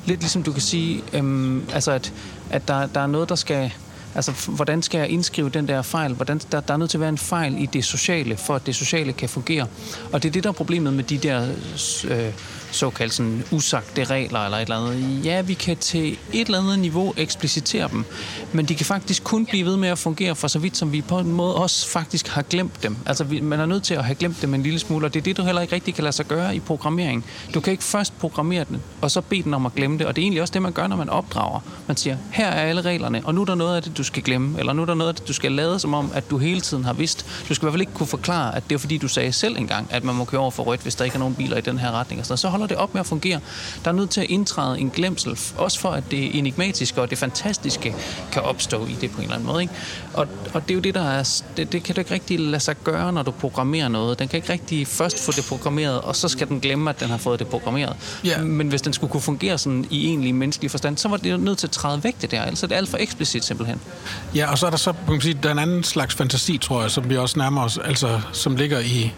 Lidt ligesom du kan sige, øh, altså at, at der, der er noget, der skal Altså, hvordan skal jeg indskrive den der fejl? Hvordan, der, der er nødt til at være en fejl i det sociale, for at det sociale kan fungere. Og det er det, der er problemet med de der øh, såkaldt sådan usagte regler eller et eller andet. Ja, vi kan til et eller andet niveau eksplicitere dem, men de kan faktisk kun blive ved med at fungere for så vidt, som vi på en måde også faktisk har glemt dem. Altså, vi, man er nødt til at have glemt dem en lille smule, og det er det, du heller ikke rigtig kan lade sig gøre i programmering. Du kan ikke først programmere den, og så bede den om at glemme det, og det er egentlig også det, man gør, når man opdrager. Man siger, her er alle reglerne, og nu er der noget af det, du skal glemme, eller nu er der noget af det, du skal lade som om, at du hele tiden har vidst. Du skal i hvert fald ikke kunne forklare, at det er fordi, du sagde selv engang, at man må køre over for rødt, hvis der ikke er nogen biler i den her retning. Og så, så holder det op med at fungere. Der er nødt til at indtræde en glemsel, også for at det enigmatiske og det fantastiske kan opstå i det på en eller anden måde. Ikke? Og, og det er jo det, der er, det, det kan du ikke rigtig lade sig gøre, når du programmerer noget. Den kan ikke rigtig først få det programmeret, og så skal den glemme, at den har fået det programmeret. Yeah. Men hvis den skulle kunne fungere sådan i egentlig menneskelig forstand, så var det nødt til at træde væk det der. Altså det er alt for eksplicit simpelthen. Ja, og så er der så kan man sige, den anden slags fantasi, tror jeg, som vi også nærmer os, altså som ligger i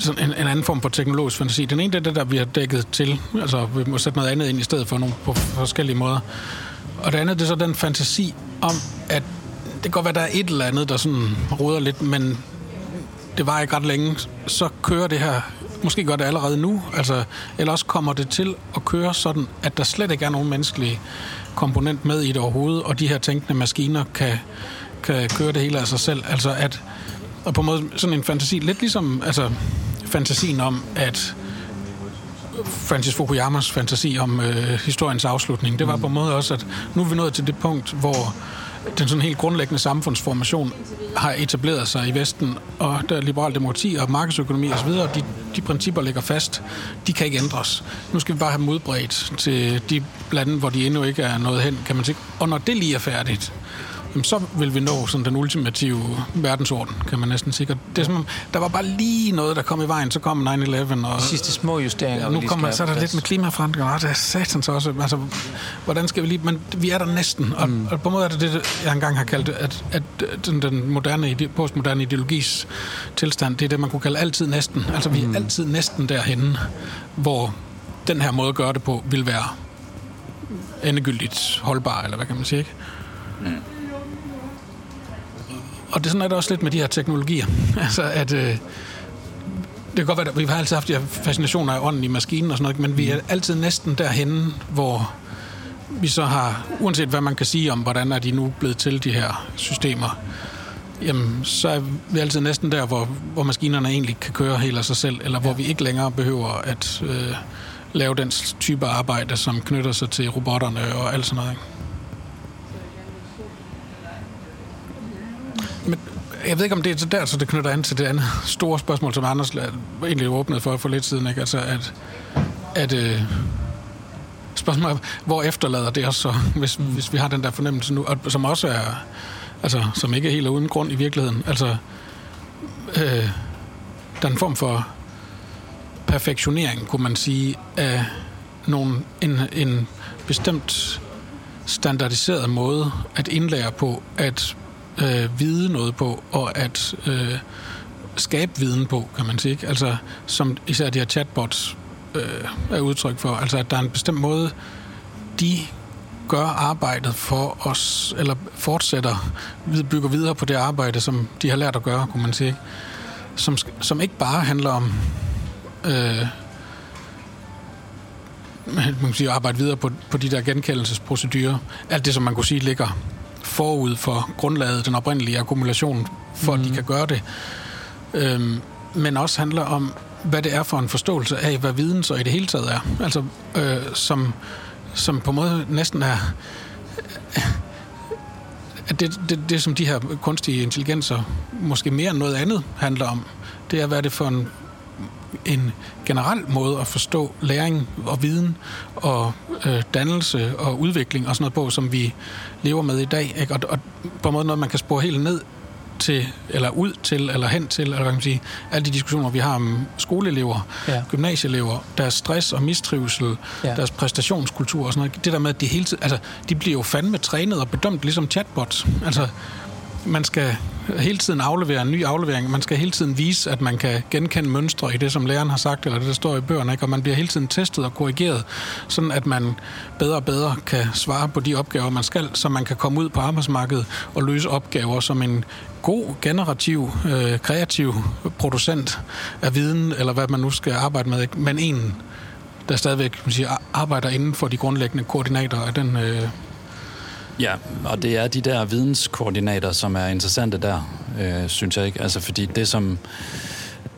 sådan en, en anden form for teknologisk fantasi. Den ene det er det, der vi har dækket til. Altså, vi må sætte noget andet ind i stedet for nogle på forskellige måder. Og det andet, det er så den fantasi om, at det kan godt være, der er et eller andet, der sådan roder lidt, men det var ikke ret længe, så kører det her, måske gør det allerede nu, altså, eller også kommer det til at køre sådan, at der slet ikke er nogen menneskelig komponent med i det overhovedet, og de her tænkende maskiner kan, kan køre det hele af sig selv. Altså at, og på en måde sådan en fantasi, lidt ligesom altså, fantasien om, at Francis Fukuyamas fantasi om øh, historiens afslutning, det var på en måde også, at nu er vi nået til det punkt, hvor den sådan helt grundlæggende samfundsformation har etableret sig i Vesten, og der er liberal demokrati og markedsøkonomi osv., og de, de principper ligger fast. De kan ikke ændres. Nu skal vi bare have modbredt til de lande, hvor de endnu ikke er nået hen, kan man sige. Og når det lige er færdigt, jamen, så vil vi nå sådan den ultimative verdensorden, kan man næsten sige. Det er som, der var bare lige noget, der kom i vejen, så kom 9-11. Og, de sidste små justeringer. Ja, nu kommer så er der lidt med klimaforandringer, og det er satans også. Altså, hvordan skal vi lige... Men vi er der næsten, og, mm. og på en måde er det det, jeg engang har kaldt at, at den, den moderne, postmoderne ideologis tilstand, det er det, man kunne kalde altid næsten. Altså, vi er mm. altid næsten derhenne, hvor den her måde at gøre det på vil være endegyldigt holdbar, eller hvad kan man sige, ikke? Mm og det sådan er det også lidt med de her teknologier. [laughs] altså, at... Øh, det kan godt være, at vi har altid haft de her fascinationer af ånden i maskinen og sådan noget, men vi er altid næsten derhenne, hvor vi så har, uanset hvad man kan sige om, hvordan er de nu blevet til, de her systemer, jamen, så er vi altid næsten der, hvor, hvor maskinerne egentlig kan køre helt af sig selv, eller hvor vi ikke længere behøver at øh, lave den type arbejde, som knytter sig til robotterne og alt sådan noget. Ikke? Jeg ved ikke, om det er der, så det knytter an til det andet store spørgsmål, som Anders egentlig åbnede for for lidt siden. Ikke? Altså, at, at øh, spørgsmålet hvor efterlader det os så, hvis, hvis vi har den der fornemmelse nu, og som også er, altså, som ikke er helt uden grund i virkeligheden. Altså, øh, der er en form for perfektionering, kunne man sige, af nogle, en, en bestemt standardiseret måde at indlære på, at øh, vide noget på, og at øh, skabe viden på, kan man sige. Ikke? Altså, som især de her chatbots øh, er udtryk for. Altså, at der er en bestemt måde, de gør arbejdet for os, eller fortsætter, bygger videre på det arbejde, som de har lært at gøre, kunne man sige. Som, som ikke bare handler om øh, man kan sige, at arbejde videre på, på de der genkendelsesprocedurer. Alt det, som man kunne sige, ligger forud for grundlaget, den oprindelige akkumulation, for mm. at de mhm. kan gøre det. Øhm, men også handler om, hvad det er for en forståelse af, hvad viden så i det hele taget er. Altså, øh, som, som på en måde næsten er... at det, det, det, som de her kunstige intelligenser måske mere end noget andet handler om, det er, hvad er det for en en generel måde at forstå læring og viden og øh, dannelse og udvikling og sådan noget på, som vi lever med i dag. Ikke? Og, og på en måde noget, man kan spore helt ned til, eller ud til, eller hen til, eller hvad kan man sige, alle de diskussioner, vi har om skoleelever, ja. gymnasieelever, deres stress og mistrivsel, ja. deres præstationskultur og sådan noget. Det der med, at de hele tiden, altså, de bliver jo fandme trænet og bedømt ligesom chatbots. Altså, man skal hele tiden aflevere en ny aflevering. Man skal hele tiden vise, at man kan genkende mønstre i det, som læreren har sagt, eller det, der står i bøgerne. Ikke? Og man bliver hele tiden testet og korrigeret, sådan at man bedre og bedre kan svare på de opgaver, man skal, så man kan komme ud på arbejdsmarkedet og løse opgaver som en god, generativ, øh, kreativ producent af viden, eller hvad man nu skal arbejde med. Ikke? Men en, der stadigvæk man siger, arbejder inden for de grundlæggende koordinater af den øh, Ja, og det er de der videnskoordinater, som er interessante der, øh, synes jeg ikke. Altså fordi det som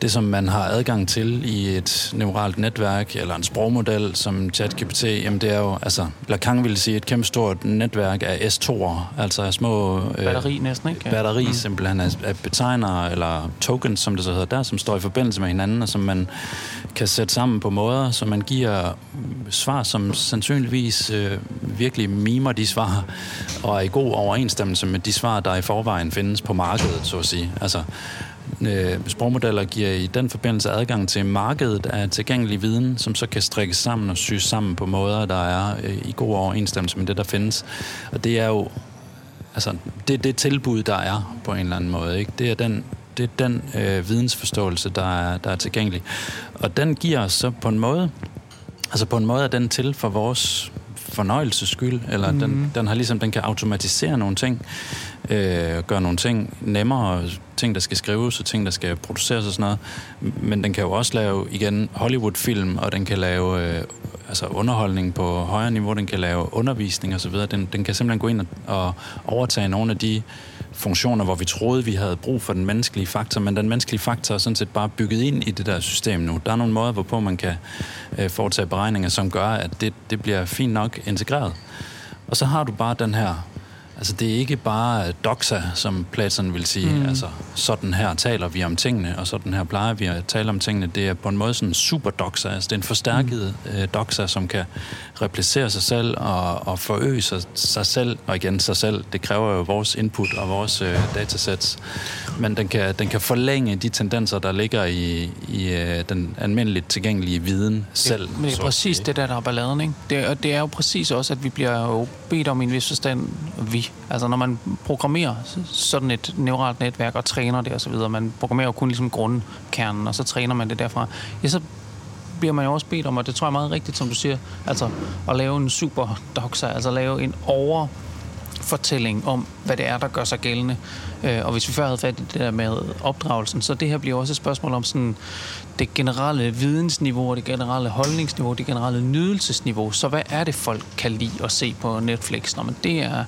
det, som man har adgang til i et neuralt netværk eller en sprogmodel som ChatGPT, jamen det er jo, altså Lacan ville sige, et kæmpe stort netværk af S2'er, altså små... Øh, batteri næsten, ikke? Batteri mm. simpelthen af, af betegnere eller tokens, som det så hedder der, som står i forbindelse med hinanden, og som man kan sætte sammen på måder, så man giver svar, som sandsynligvis øh, virkelig mimer de svar, og er i god overensstemmelse med de svar, der i forvejen findes på markedet, så at sige. Altså, øh, sprogmodeller giver i den forbindelse adgang til markedet af tilgængelig viden, som så kan strikkes sammen og syes sammen på måder, der er øh, i god overensstemmelse med det, der findes. Og det er jo altså, det er det tilbud, der er på en eller anden måde. Ikke? Det er den, det er den øh, vidensforståelse, der er, der er tilgængelig. Og den giver os så på en måde, altså på en måde er den til for vores fornøjelses skyld, eller mm. den, den har ligesom, den kan automatisere nogle ting, øh, gøre nogle ting nemmere, ting, der skal skrives, og ting, der skal produceres og sådan noget. Men den kan jo også lave, igen, Hollywood-film, og den kan lave øh, altså underholdning på højere niveau, den kan lave undervisning osv. Den, den kan simpelthen gå ind og, og overtage nogle af de funktioner, hvor vi troede, vi havde brug for den menneskelige faktor, men den menneskelige faktor er sådan set bare bygget ind i det der system nu. Der er nogle måder, hvorpå man kan øh, foretage beregninger, som gør, at det, det bliver fint nok integreret. Og så har du bare den her Altså, det er ikke bare doxa, som Platon vil sige. Mm. Altså, sådan her taler vi om tingene, og sådan her plejer vi at tale om tingene. Det er på en måde sådan super doxa. Altså, det er en forstærket mm. øh, doxa, som kan replicere sig selv og, og forøge sig, sig selv, og igen sig selv. Det kræver jo vores input og vores øh, datasets. Men den kan, den kan forlænge de tendenser, der ligger i, i øh, den almindeligt tilgængelige viden selv. Det, men det er præcis det der, der er balladen, ikke? Det, og det er jo præcis også, at vi bliver jo bedt om i en vis forstand, vi, altså når man programmerer sådan et neuralt netværk og træner det osv., man programmerer jo kun ligesom grundkernen, og så træner man det derfra, ja, så bliver man jo også bedt om, og det tror jeg er meget rigtigt, som du siger, altså at lave en super doxa, altså lave en over fortælling om, hvad det er, der gør sig gældende. Øh, og hvis vi før havde fat i det der med opdragelsen, så det her bliver også et spørgsmål om sådan det generelle vidensniveau, det generelle holdningsniveau, det generelle nydelsesniveau. Så hvad er det, folk kan lide at se på Netflix? Nå, men det er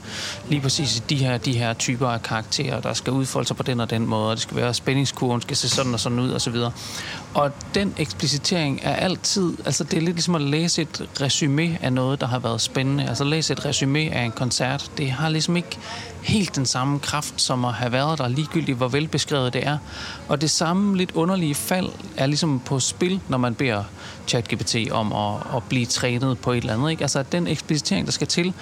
lige præcis de her, de her typer af karakterer, der skal udfolde sig på den og den måde, og det skal være spændingskurven, skal se sådan og sådan ud, osv. Og den eksplicitering er altid, altså det er lidt ligesom at læse et resume af noget, der har været spændende. Altså læse et resume af en koncert, det har ligesom ikke helt den samme kraft, som at have været der, ligegyldigt hvor velbeskrevet det er. Og det samme lidt underlige fald er ligesom på spil, når man beder ChatGPT om at, at blive trænet på et eller andet. Ikke? Altså den eksplicitering, der skal til,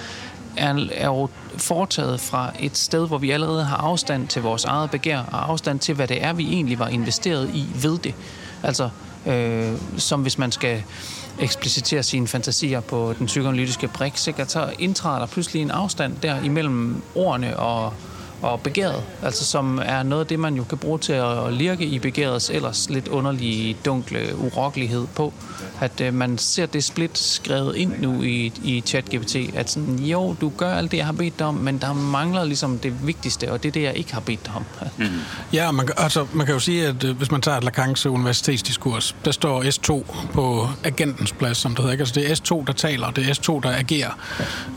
er, er jo foretaget fra et sted, hvor vi allerede har afstand til vores eget begær, og afstand til, hvad det er, vi egentlig var investeret i ved det. Altså, øh, som hvis man skal eksplicitere sine fantasier på den psykoanalytiske brik, så indtræder der pludselig en afstand der imellem ordene og og begæret, altså som er noget af det, man jo kan bruge til at lirke i begærets ellers lidt underlige, dunkle urokkelighed på. At øh, man ser det split skrevet ind nu i, i ChatGPT, at sådan, jo, du gør alt det, jeg har bedt dig om, men der mangler ligesom det vigtigste, og det er det, jeg ikke har bedt dig om. Mm. Ja, man, altså, man kan jo sige, at øh, hvis man tager Lacans universitetsdiskurs, der står S2 på agentens plads, som det hedder. Ikke? Altså, det er S2, der taler, det er S2, der agerer.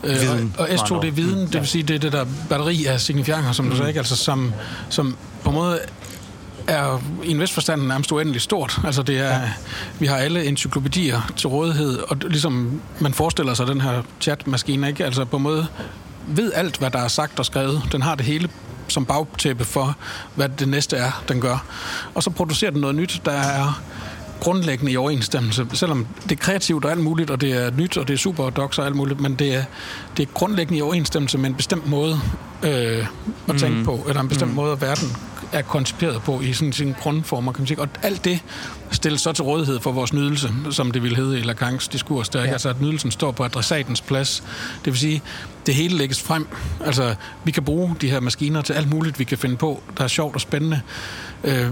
Øh, og, og S2, det er viden, det vil sige, det er det der batteri af signifianter, som du sagde, ikke? Altså, som, som på en måde er i en vis forstand nærmest uendelig stort. Altså det er, ja. vi har alle encyklopædier til rådighed, og ligesom man forestiller sig den her chatmaskine, ikke? Altså på en måde ved alt, hvad der er sagt og skrevet. Den har det hele som bagtæppe for, hvad det næste er, den gør. Og så producerer den noget nyt, der er grundlæggende i overensstemmelse, selvom det er kreativt og alt muligt, og det er nyt, og det er super og og alt muligt, men det er, det er grundlæggende i overensstemmelse med en bestemt måde øh, at tænke mm. på, eller en bestemt mm. måde, at verden er konciperet på i sådan sin grundformer, kan man sige. Og alt det stilles så til rådighed for vores nydelse, som det vil hedde i Lacans diskurs, der ja. altså at nydelsen står på adressatens plads. Det vil sige, det hele lægges frem. Altså, vi kan bruge de her maskiner til alt muligt, vi kan finde på, der er sjovt og spændende. Øh,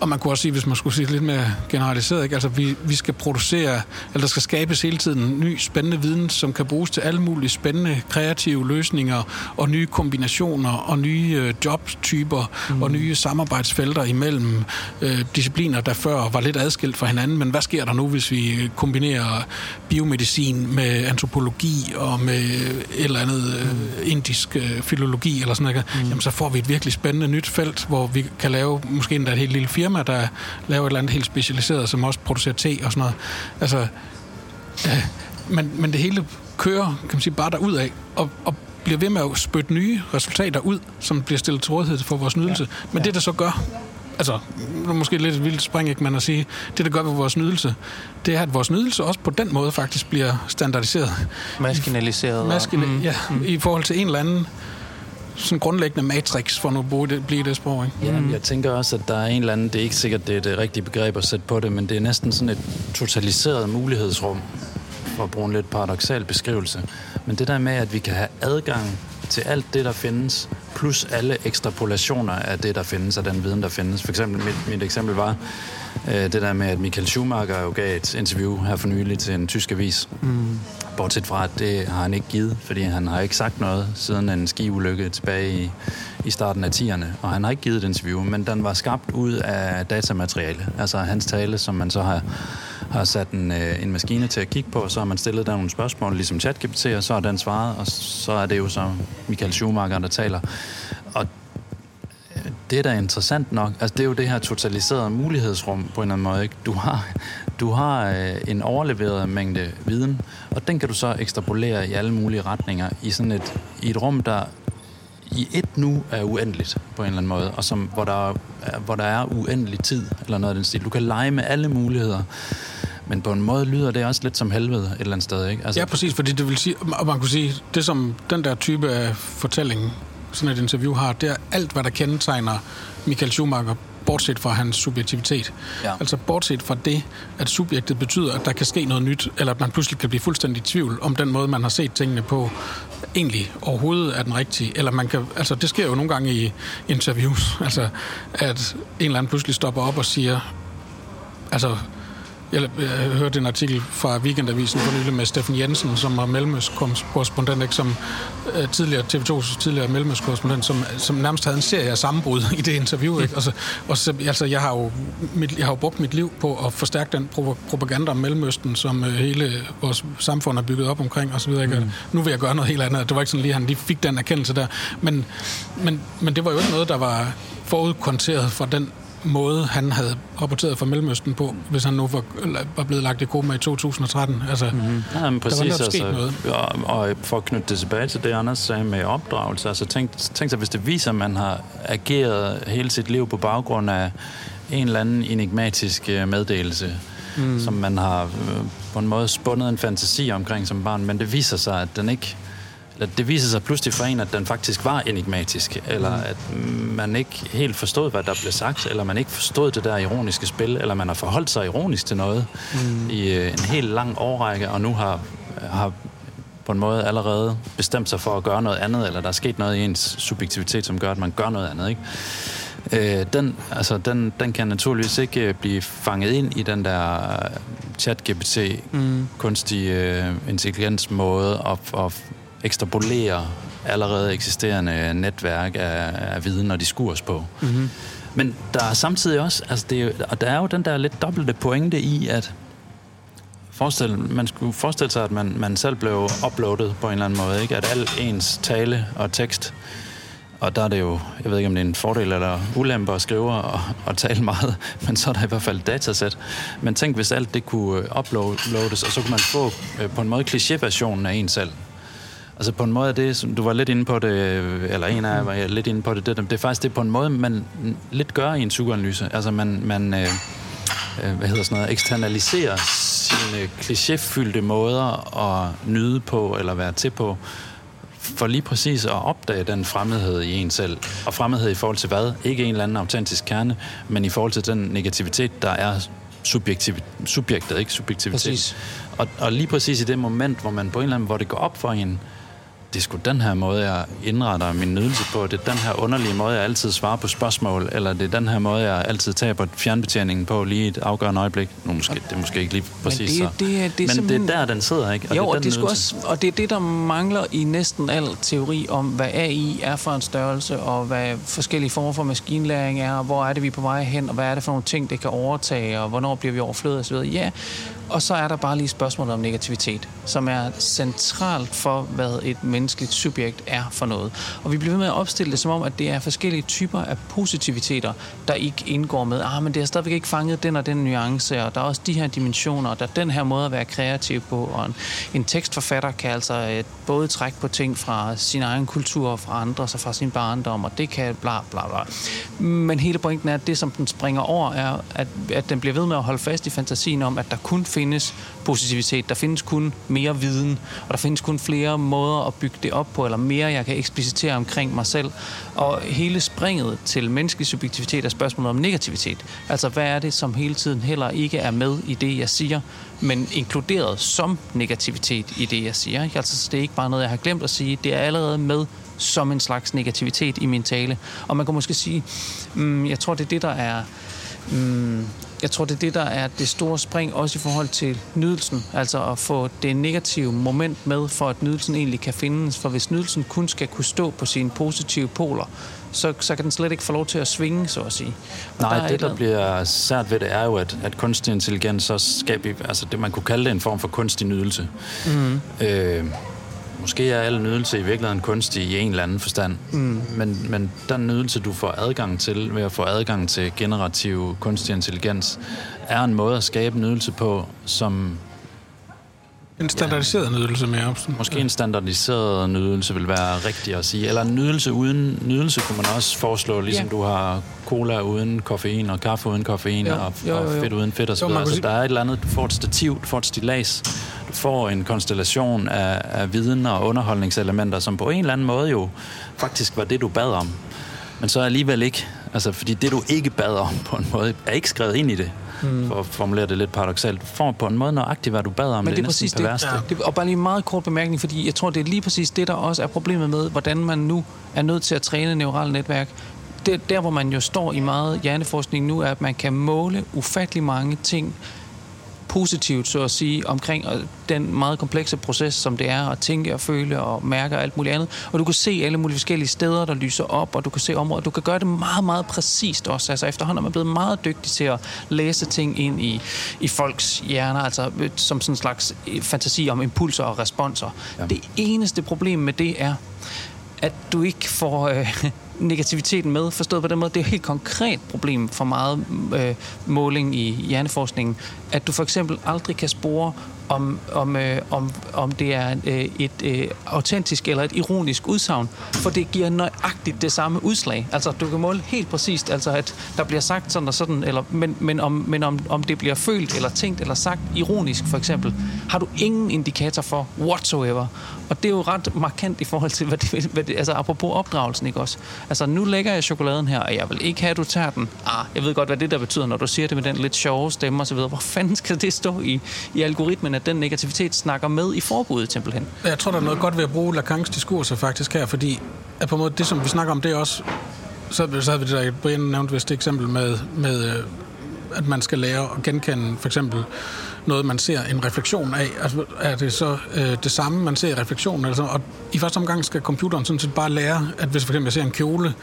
og man kunne også sige, hvis man skulle sige lidt mere generaliseret, ikke? Altså, vi, vi skal producere, eller der skal skabes hele tiden ny spændende viden, som kan bruges til alle mulige spændende kreative løsninger og nye kombinationer og nye øh, jobtyper mm. og nye samarbejdsfelter imellem øh, discipliner, der før var lidt adskilt fra hinanden. Men hvad sker der nu, hvis vi kombinerer biomedicin med antropologi og med et eller andet øh, mm. indisk øh, filologi eller sådan noget? Mm. Jamen, så får vi et virkelig spændende nyt felt, hvor vi kan lave måske endda et helt lille firma firma, der laver et eller andet helt specialiseret, som også producerer te og sådan noget. Altså, øh, men, men det hele kører, kan man sige, bare derud af, og, og bliver ved med at spytte nye resultater ud, som bliver stillet til rådighed for vores nydelse. Ja. Men ja. det, der så gør, altså, er måske lidt et vildt spring, ikke, man at sige, det, der gør ved vores nydelse, det er, at vores nydelse også på den måde faktisk bliver standardiseret. Maskinaliseret. Maskine, mm, ja, mm. i forhold til en eller anden sådan grundlæggende matrix, for nu at det, blive det sprog. Ikke? Ja, jeg tænker også, at der er en eller anden, det er ikke sikkert, det er det rigtige begreb at sætte på det, men det er næsten sådan et totaliseret mulighedsrum, for at bruge en lidt paradoxal beskrivelse. Men det der med, at vi kan have adgang til alt det, der findes, plus alle ekstrapolationer af det, der findes, af den viden, der findes. For eksempel, mit, mit eksempel var øh, det der med, at Michael Schumacher jo gav et interview her for nylig til en tysk avis. Mm. Bortset fra, at det har han ikke givet, fordi han har ikke sagt noget siden en skiulykke tilbage i, i starten af 10'erne. Og han har ikke givet et interview, men den var skabt ud af datamateriale. Altså hans tale, som man så har har sat en, øh, en maskine til at kigge på, så har man stillet der nogle spørgsmål, ligesom ChatGPT, og så har den svaret, og så er det jo så Michael Schumacher, der taler. Og øh, det, der er interessant nok, altså det er jo det her totaliserede mulighedsrum på en eller anden måde. Ikke? Du har, du har øh, en overleveret mængde viden, og den kan du så ekstrapolere i alle mulige retninger i sådan et, i et rum, der i et nu er uendeligt på en eller anden måde, og som, hvor, der, øh, hvor der er uendelig tid, eller noget af den stil. Du kan lege med alle muligheder. Men på en måde lyder det også lidt som helvede et eller andet sted, ikke? Altså, ja, præcis, fordi det vil sige, og man kunne sige, det som den der type af fortælling, sådan et interview har, det er alt, hvad der kendetegner Michael Schumacher, bortset fra hans subjektivitet. Ja. Altså bortset fra det, at subjektet betyder, at der kan ske noget nyt, eller at man pludselig kan blive fuldstændig i tvivl om den måde, man har set tingene på, egentlig overhovedet er den rigtige. Eller man kan, altså det sker jo nogle gange i interviews, [laughs] altså at en eller anden pludselig stopper op og siger, altså jeg, jeg hørte en artikel fra Weekendavisen for nylig med Steffen Jensen, som var mellemøstkorrespondent, ikke, som uh, tidligere TV2's tidligere mellemøstkorrespondent, som, som nærmest havde en serie af sammenbrud [laughs] i det interview. Ikke? Og så, og så, altså, jeg, har jo, mit, jeg har jo brugt mit liv på at forstærke den pro- propaganda om Mellemøsten, som uh, hele vores samfund er bygget op omkring osv. Ikke? Mm. Nu vil jeg gøre noget helt andet. Det var ikke sådan lige, han lige fik den erkendelse der. Men, men, men det var jo ikke noget, der var forudkonteret for den måde, han havde rapporteret fra Mellemøsten på, hvis han nu var, var blevet lagt i koma i 2013. Altså, mm-hmm. ja, men præcis, der var altså, noget. Og, og for at knytte det tilbage til det, Anders sagde med opdragelse, altså tænk, tænk sig, hvis det viser, at man har ageret hele sit liv på baggrund af en eller anden enigmatisk øh, meddelelse, mm. som man har øh, på en måde spundet en fantasi omkring som barn, men det viser sig, at den ikke eller det viser sig pludselig for en, at den faktisk var enigmatisk, eller mm. at man ikke helt forstod, hvad der blev sagt, eller man ikke forstod det der ironiske spil, eller man har forholdt sig ironisk til noget mm. i øh, en helt lang årrække, og nu har, har på en måde allerede bestemt sig for at gøre noget andet, eller der er sket noget i ens subjektivitet, som gør, at man gør noget andet, ikke? Øh, den, altså, den, den kan naturligvis ikke øh, blive fanget ind i den der chat-GPT, mm. kunstig øh, intelligens måde at, at ekstrapolere allerede eksisterende netværk af, af viden og diskurs på. Mm-hmm. Men der er samtidig også, altså det, og der er jo den der lidt dobbelte pointe i, at forestil, man skulle forestille sig, at man, man selv blev uploadet på en eller anden måde, ikke? at al ens tale og tekst, og der er det jo, jeg ved ikke om det er en fordel eller ulempe at skrive og, og tale meget, [laughs] men så er der i hvert fald datasæt. Men tænk, hvis alt det kunne uploades, og så kunne man få øh, på en måde klichéversionen af en selv. Altså på en måde er det, som du var lidt inde på det, eller en af jer var lidt inde på det, det, det er faktisk det på en måde, man lidt gør i en psykoanalyse. Altså man, man øh, øh, hvad hedder sådan noget, eksternaliserer sine klichéfyldte måder at nyde på, eller være til på, for lige præcis at opdage den fremmedhed i en selv. Og fremmedhed i forhold til hvad? Ikke en eller anden autentisk kerne, men i forhold til den negativitet, der er subjektiv, subjektet, ikke subjektivitet. Præcis. Og, og lige præcis i det moment, hvor man på en eller anden, hvor det går op for en, det er sgu den her måde, jeg indretter min nydelse på. Det er den her underlige måde, jeg altid svarer på spørgsmål, eller det er den her måde, jeg altid taber fjernbetjeningen på lige et afgørende øjeblik. Nu måske, det er måske ikke lige præcis Men det, så. Det, det, det Men det er der, den sidder, ikke? Og jo, det er, det også, og det er det, der mangler i næsten al teori om, hvad AI er for en størrelse, og hvad forskellige former for maskinlæring er, og hvor er det, vi er på vej hen, og hvad er det for nogle ting, det kan overtage, og hvornår bliver vi overflødet osv. Ja, og så er der bare lige spørgsmålet om negativitet, som er centralt for, hvad et menneske menneskeligt subjekt er for noget. Og vi bliver ved med at opstille det som om, at det er forskellige typer af positiviteter, der ikke indgår med, ah, men det har stadigvæk ikke fanget den og den nuance, og der er også de her dimensioner, og der er den her måde at være kreativ på, og en, en tekstforfatter kan altså øh, både trække på ting fra sin egen kultur og fra andre, så fra sin barndom, og det kan bla bla bla. Men hele pointen er, at det, som den springer over, er, at, at den bliver ved med at holde fast i fantasien om, at der kun findes positivitet, der findes kun mere viden, og der findes kun flere måder at bygge det op på, eller mere, jeg kan eksplicitere omkring mig selv. Og hele springet til menneskelig subjektivitet er spørgsmålet om negativitet. Altså, hvad er det, som hele tiden heller ikke er med i det, jeg siger, men inkluderet som negativitet i det, jeg siger. Ikke? Altså, det er ikke bare noget, jeg har glemt at sige. Det er allerede med som en slags negativitet i min tale. Og man kan måske sige, mm, jeg tror, det er det, der er... Mm, jeg tror, det er det, der er det store spring, også i forhold til nydelsen. Altså at få det negative moment med, for at nydelsen egentlig kan findes. For hvis nydelsen kun skal kunne stå på sine positive poler, så, så kan den slet ikke få lov til at svinge, så at sige. Og Nej, der det, der bliver sært ved det, er jo, at, at kunstig intelligens så skaber, altså det, man kunne kalde det en form for kunstig nydelse. Mm. Øh, Måske er al nydelse i virkeligheden kunstig i en eller anden forstand, mm. men, men den nydelse, du får adgang til ved at få adgang til generativ kunstig intelligens, er en måde at skabe nydelse på, som... En standardiseret ja, nydelse mere. Måske en standardiseret nydelse vil være rigtigt at sige. Eller en nydelse uden nydelse kunne man også foreslå, ligesom ja. du har cola uden koffein, og kaffe uden koffein, ja. og, jo, jo, jo. og fedt uden fedt osv. Så altså, der er et eller andet, du får et stativ, du får et stilas, får en konstellation af, af viden og underholdningselementer, som på en eller anden måde jo faktisk var det, du bad om. Men så alligevel ikke. Altså, fordi det, du ikke bad om på en måde, er ikke skrevet ind i det. Mm. For at formulere det lidt paradoxalt. Du får på en måde nøjagtigt, hvad du bad om. Men det er, det er præcis det, ja. det. Og bare lige en meget kort bemærkning, fordi jeg tror, det er lige præcis det, der også er problemet med, hvordan man nu er nødt til at træne neurale netværk. Det, der, hvor man jo står i meget hjerneforskning nu, er, at man kan måle ufattelig mange ting positivt, så at sige, omkring den meget komplekse proces, som det er at tænke og føle og mærke og alt muligt andet. Og du kan se alle mulige forskellige steder, der lyser op, og du kan se områder. Du kan gøre det meget, meget præcist også. Altså efterhånden er man blevet meget dygtig til at læse ting ind i, i folks hjerner, altså som sådan en slags fantasi om impulser og responser. Ja. Det eneste problem med det er, at du ikke får øh, negativiteten med, forstået på den måde. Det er et helt konkret problem for meget øh, måling i hjerneforskningen, at du for eksempel aldrig kan spore om, om, øh, om, om det er øh, et øh, autentisk eller et ironisk udsagn, for det giver nøjagtigt det samme udslag. Altså, du kan måle helt præcist, altså at der bliver sagt sådan og sådan, eller, men, men, om, men om, om det bliver følt eller tænkt eller sagt ironisk, for eksempel, har du ingen indikator for whatsoever. Og det er jo ret markant i forhold til, hvad det, hvad det, altså apropos opdragelsen, ikke også? Altså, nu lægger jeg chokoladen her, og jeg vil ikke have, at du tager den. Ah, jeg ved godt, hvad det der betyder, når du siger det med den lidt sjove stemme og så videre. Hvor fanden skal det stå i, i algoritmen, at den negativitet snakker med i forbuddet, simpelthen? Jeg tror, der er noget godt ved at bruge Lacans diskurser faktisk her, fordi at på en måde, det, som vi snakker om, det er også så, så havde vi det der, Brian nævnte vist et eksempel med, med, øh, at man skal lære at genkende for eksempel noget, man ser en refleksion af. Altså, er det så øh, det samme, man ser i refleksionen? Altså, og i første omgang skal computeren sådan set bare lære, at hvis for eksempel jeg ser en kjole,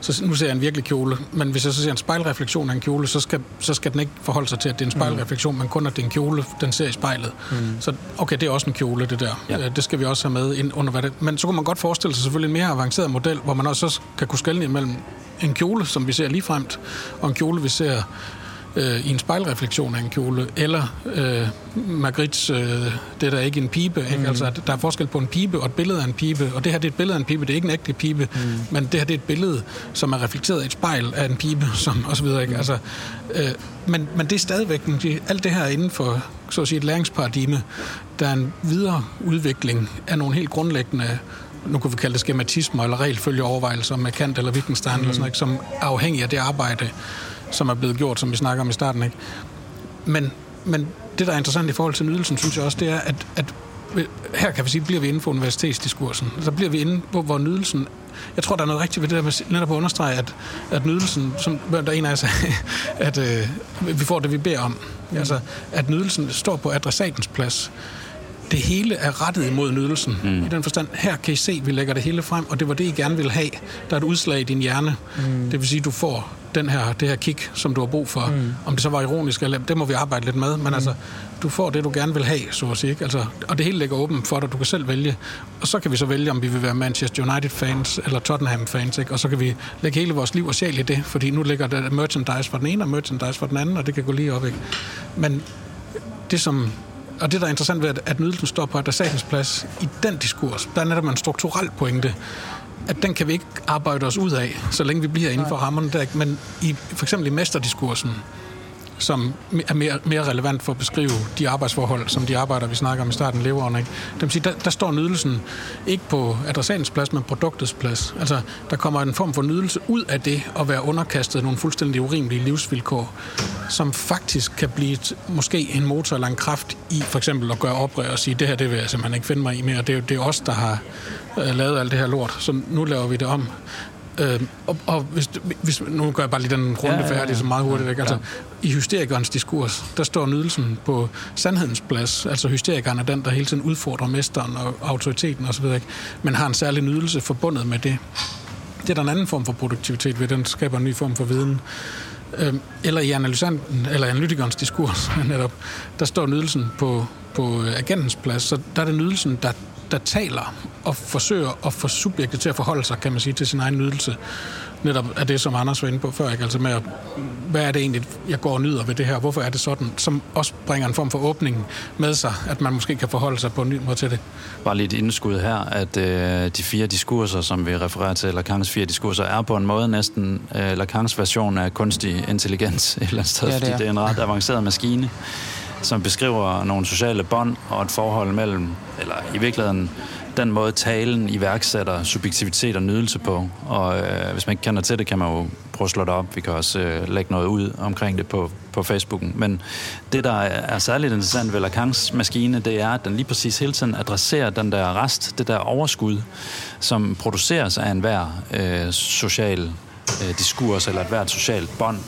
så nu ser jeg en virkelig kjole, men hvis jeg så ser en spejlreflektion af en kjole, så skal, så skal den ikke forholde sig til, at det er en spejlreflektion, mm. men kun at det er en kjole, den ser i spejlet. Mm. Så okay, det er også en kjole, det der. Ja. Øh, det skal vi også have med ind under hvad det. Men så kunne man godt forestille sig selvfølgelig en mere avanceret model, hvor man også kan kunne skelne imellem en kjole, som vi ser lige fremt, og en kjole, vi ser øh, i en spejlreflektion af en kjole, eller øh, Margrits, øh, det er der ikke en pibe. Ikke? Mm. Altså, der er forskel på en pibe og et billede af en pibe, og det her det er et billede af en pibe, det er ikke en ægte pibe, mm. men det her det er et billede, som er reflekteret i et spejl af en pibe, [laughs] som, og så videre. Ikke? Mm. Altså, øh, men, men det er stadigvæk, alt det her inden for så at sige, et læringsparadigme, der er en videre udvikling af nogle helt grundlæggende nu kan vi kalde det skematismer eller regelfølgeovervejelser med Kant eller Wittgenstein, mm. eller sådan noget, som er afhængig af det arbejde, som er blevet gjort, som vi snakker om i starten. Ikke? Men, men det, der er interessant i forhold til nydelsen, synes jeg også, det er, at, at her kan vi sige, bliver vi inden for universitetsdiskursen. Så bliver vi inde på, hvor nydelsen... Jeg tror, der er noget rigtigt ved det der med netop at understrege, at, at nydelsen, som der er en af os, [laughs] at øh, vi får det, vi beder om. Ja. Altså, at nydelsen står på adressatens plads det hele er rettet imod nydelsen. Mm. I den forstand, her kan I se, vi lægger det hele frem, og det var det, I gerne ville have. Der er et udslag i din hjerne. Mm. Det vil sige, du får den her, det her kick, som du har brug for. Mm. Om det så var ironisk, eller det må vi arbejde lidt med, men mm. altså, du får det, du gerne vil have, så at sige. Ikke? Altså, og det hele ligger åbent for dig, du kan selv vælge. Og så kan vi så vælge, om vi vil være Manchester United-fans eller Tottenham-fans, ikke? og så kan vi lægge hele vores liv og sjæl i det, fordi nu ligger der merchandise for den ene og merchandise for den anden, og det kan gå lige op. Ikke? Men det, som og det, der er interessant ved, at, at nydelsen står på adressatens plads i den diskurs, der er netop en strukturel pointe, at den kan vi ikke arbejde os ud af, så længe vi bliver inden for rammerne der. Men i, for eksempel i mesterdiskursen, som er mere, mere relevant for at beskrive de arbejdsforhold, som de arbejder, vi snakker om i starten, lever under. Ikke? Det sige, der, der står nydelsen ikke på adressatens plads, men produktets plads. Altså, der kommer en form for nydelse ud af det at være underkastet nogle fuldstændig urimelige livsvilkår, som faktisk kan blive et, måske en motor eller en kraft i for eksempel at gøre oprør og sige, det her det vil jeg simpelthen ikke finde mig i mere. Det er, det er os, der har øh, lavet alt det her lort, så nu laver vi det om. Øh, og, og hvis, hvis, nu gør jeg bare lige den runde ja, ja, ja. færdig så meget hurtigt. Ikke? Altså, ja. I hysterikernes diskurs, der står nydelsen på sandhedens plads. Altså hysterikeren er den, der hele tiden udfordrer mesteren og autoriteten osv., ikke? men har en særlig nydelse forbundet med det. Det er der en anden form for produktivitet ved, den skaber en ny form for viden. Øh, eller i analysanten, eller analytikernes diskurs [laughs] netop, der står nydelsen på, på agentens plads. Så der er det nydelsen, der der taler og forsøger at få subjektet til at forholde sig, kan man sige, til sin egen nydelse. Netop af det, som Anders var inde på før, ikke? altså med, at, hvad er det egentlig, jeg går og nyder ved det her, hvorfor er det sådan, som også bringer en form for åbning med sig, at man måske kan forholde sig på en ny måde til det. Bare lige et indskud her, at øh, de fire diskurser, som vi refererer til, Lacans fire diskurser, er på en måde næsten øh, Lacans version af kunstig intelligens et eller andet sted, ja, det er. fordi det er en ret avanceret maskine som beskriver nogle sociale bånd og et forhold mellem, eller i virkeligheden den måde talen iværksætter subjektivitet og nydelse på. Og øh, hvis man ikke kender til det, kan man jo prøve at slå det op. Vi kan også øh, lægge noget ud omkring det på, på Facebooken. Men det, der er særligt interessant ved Lacans maskine, det er, at den lige præcis hele tiden adresserer den der rest, det der overskud, som produceres af enhver øh, social øh, diskurs eller et hvert socialt bånd.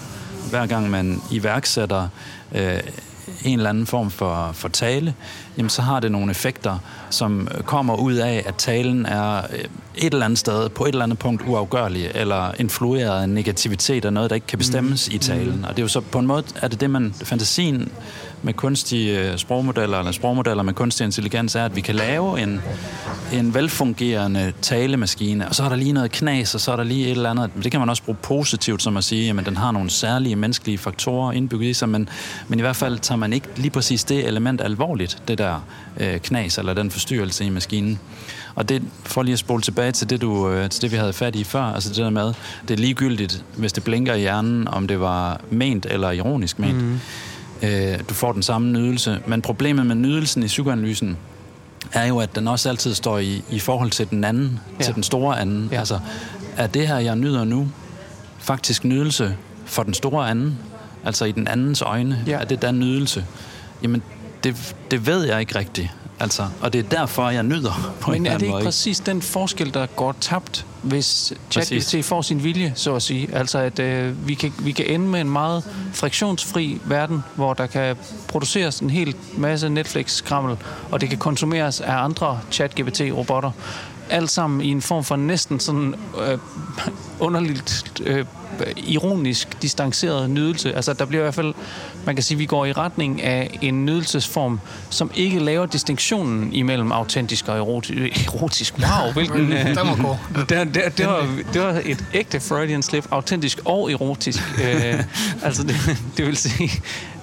Hver gang man iværksætter øh, en eller anden form for, for tale, jamen så har det nogle effekter, som kommer ud af, at talen er øh, et eller andet sted, på et eller andet punkt uafgørlig, eller influeret af negativitet af noget, der ikke kan bestemmes mm. i talen. Mm. Og det er jo så på en måde, er det det, man, fantasien med kunstige øh, sprogmodeller, eller sprogmodeller med kunstig intelligens, er, at vi kan lave en, en velfungerende talemaskine, og så er der lige noget knas, og så er der lige et eller andet. Det kan man også bruge positivt, som at sige, at den har nogle særlige menneskelige faktorer indbygget i sig, men, men i hvert fald tager man ikke lige præcis det element alvorligt, det der øh, knas eller den forstyrrelse i maskinen. Og det, for lige at spole tilbage til det, du, øh, til det, vi havde fat i før, altså det der med, det er ligegyldigt, hvis det blinker i hjernen, om det var ment eller ironisk ment. Mm. Øh, du får den samme nydelse. Men problemet med nydelsen i psykoanalysen, er jo, at den også altid står i, i forhold til den anden, ja. til den store anden. Ja. Altså, er det her, jeg nyder nu, faktisk nydelse for den store anden? Altså i den andens øjne, ja. er det den nydelse? Jamen, det, det ved jeg ikke rigtigt. Altså, og det er derfor, jeg nyder på Men en er det ikke måde. præcis den forskel, der går tabt, hvis ChatGPT får sin vilje, så at sige? Altså, at øh, vi, kan, vi kan ende med en meget friktionsfri verden, hvor der kan produceres en hel masse Netflix-krammel, og det kan konsumeres af andre ChatGPT-robotter. Alt sammen i en form for næsten sådan øh, [laughs] underligt øh, ironisk distanceret nydelse. Altså, der bliver i hvert fald, man kan sige, vi går i retning af en nydelsesform, som ikke laver distinktionen imellem autentisk og erotisk. erotisk. Wow, [laughs] hvilken... der må gå. Det, det, det, var, det var et ægte Freudian slip, autentisk og erotisk. [laughs] øh, altså, det, det vil sige,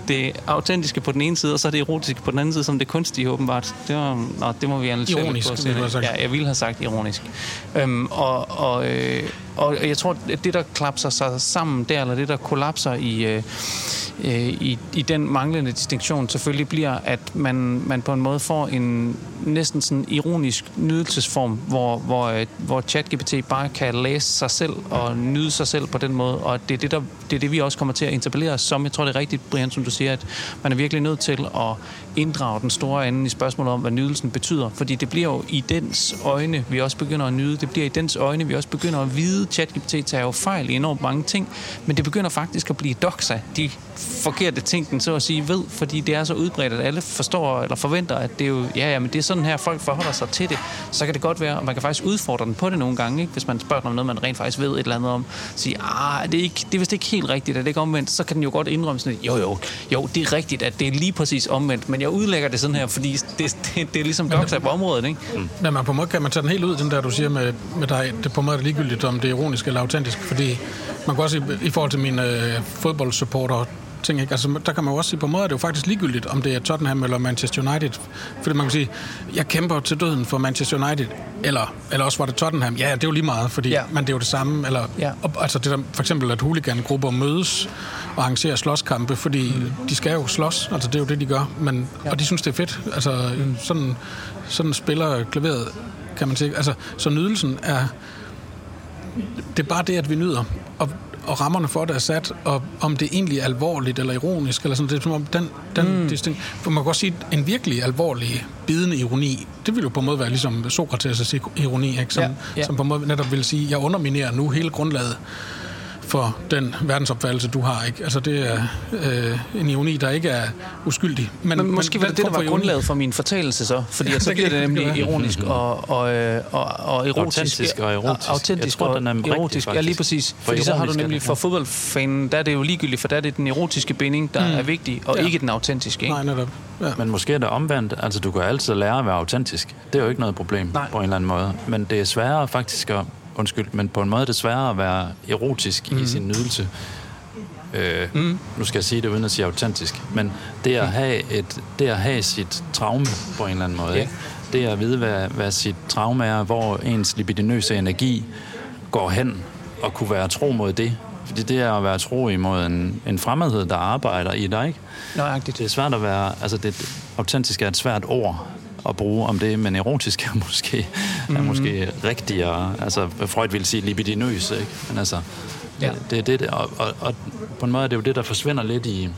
det autentiske på den ene side, og så er det erotiske på den anden side, som det kunstige åbenbart. Det, var, nå, det må vi analysere ironisk, på. Ironisk, Ja, jeg ville have sagt ironisk. Øhm, og, og, øh, og jeg tror, at det, der klapser sig sammen der, eller det, der kollapser i, øh, øh, i, i den manglende distinktion, selvfølgelig bliver, at man, man på en måde får en næsten sådan ironisk nydelsesform, hvor, hvor, øh, hvor ChatGPT bare kan læse sig selv og nyde sig selv på den måde, og det er det, der, det, er det vi også kommer til at interpellere som. Jeg tror, det er rigtigt, Brian, som du siger, at man er virkelig nødt til at inddrage den store anden i spørgsmålet om, hvad nydelsen betyder. Fordi det bliver jo i dens øjne, vi også begynder at nyde. Det bliver i dens øjne, vi også begynder at vide. ChatGPT tager jo fejl i enormt mange ting, men det begynder faktisk at blive doxa, de forkerte ting, den så at sige ved, fordi det er så udbredt, at alle forstår eller forventer, at det er jo, ja, ja, men det er sådan her, folk forholder sig til det. Så kan det godt være, og man kan faktisk udfordre den på det nogle gange, ikke? hvis man spørger om noget, man rent faktisk ved et eller andet om. Sige, ah, det er, ikke, det er vist ikke helt rigtigt, at det ikke omvendt? Så kan den jo godt indrømme sådan, jo, jo, jo, det er rigtigt, at det er lige præcis omvendt, men jeg udlægger det sådan her, fordi det, det, det er ligesom godt på området, ikke? Mm. Men man på måde kan man tage den helt ud, den der, du siger med, med dig, det på måde er ligegyldigt, om det er ironisk eller autentisk, fordi man kan også i, i forhold til mine øh, fodboldsupporter ting. Ikke? Altså, der kan man jo også sige, på en måde er det jo faktisk ligegyldigt, om det er Tottenham eller Manchester United. Fordi man kan sige, jeg kæmper til døden for Manchester United, eller, eller også var det Tottenham. Ja, det er jo lige meget, fordi ja. men det er jo det samme. Eller, ja. altså det der, for eksempel, at huligangrupper mødes og arrangerer slåskampe, fordi mm. de skal jo slås. Altså det er jo det, de gør. Men, ja. Og de synes, det er fedt. Altså mm. sådan, sådan spiller klaveret, kan man sige. Altså, så nydelsen er det er bare det, at vi nyder. Og og rammerne for det er sat, og om det egentlig er alvorligt eller ironisk, eller sådan, det er som om den, den mm. distinkt, for man kan godt sige, at en virkelig alvorlig, bidende ironi, det vil jo på en måde være ligesom Sokrates' ironi, ikke? Som, ja, ja. som på en måde netop vil sige, jeg underminerer nu hele grundlaget for den verdensopfattelse, du har. Ikke? Altså, det er øh, en ironi, der ikke er uskyldig. Men, men måske men, var det det, der var grundlaget for min fortællelse så, fordi ja, så bliver det nemlig ironisk og, og, øh, og, og erotisk. Autentisk og erotisk. Autentisk og erotisk, ja lige præcis. For fordi så har du nemlig for fodboldfanen, der er det jo ligegyldigt, for der er det den erotiske binding, der mm. er vigtig, og ja. ikke den autentiske. Ikke? Nej, netop. Ja. Men måske er det omvendt. Altså, du kan altid lære at være autentisk. Det er jo ikke noget problem Nej. på en eller anden måde. Men det er sværere faktisk at undskyld, men på en måde det sværere at være erotisk mm. i sin nydelse. Øh, mm. Nu skal jeg sige det uden at sige autentisk, men det at have, et, det at have sit traume på en eller anden måde, yeah. det at vide, hvad, hvad sit traume er, hvor ens libidinøse energi går hen, og kunne være tro mod det. Fordi det er at være tro imod en, en fremmedhed, der arbejder i dig, ikke? Nøjagtigt. Det er svært at være... Altså, det, autentisk er et svært ord at bruge om det, men erotisk er [laughs] måske, mm. er mhm. måske rigtigere. Altså, Freud ville sige libidinøs, ikke? Men altså, ja. det, det, det og, og, og, på en måde er det jo det, der forsvinder lidt i,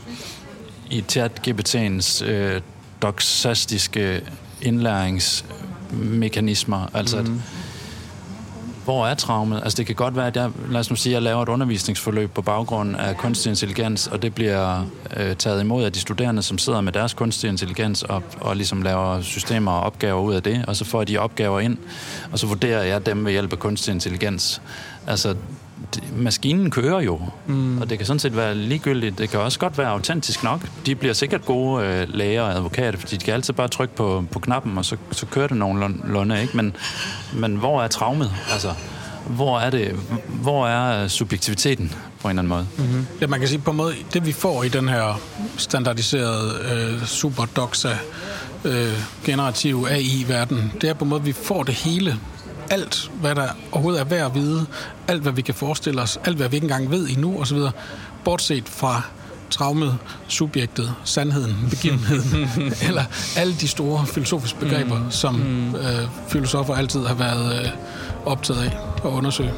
i chat-GPT'ens øh, doxastiske indlæringsmekanismer. Altså, mm. at, mhm hvor er traumet? Altså det kan godt være, at jeg, lad os nu sige, at jeg laver et undervisningsforløb på baggrund af kunstig intelligens, og det bliver øh, taget imod af de studerende, som sidder med deres kunstig intelligens og, og ligesom laver systemer og opgaver ud af det, og så får de opgaver ind, og så vurderer jeg dem ved hjælp af kunstig intelligens. Altså maskinen kører jo, mm. og det kan sådan set være ligegyldigt. Det kan også godt være autentisk nok. De bliver sikkert gode øh, læger og advokater, fordi de kan altid bare trykke på, på knappen, og så, så kører det nogenlunde, ikke? Men, men hvor er traumet? Altså, hvor er det, hvor er øh, subjektiviteten på en eller anden måde? Mm-hmm. Ja, man kan sige på en måde, det vi får i den her standardiserede øh, superdoxa øh, generative AI-verden, det er på en måde, vi får det hele alt, hvad der overhovedet er værd at vide, alt, hvad vi kan forestille os, alt, hvad vi ikke engang ved endnu, osv., bortset fra traumet, subjektet, sandheden, begivenheden, [laughs] eller alle de store filosofiske begreber, mm. som mm. øh, filosofer altid har været øh, optaget af at undersøge.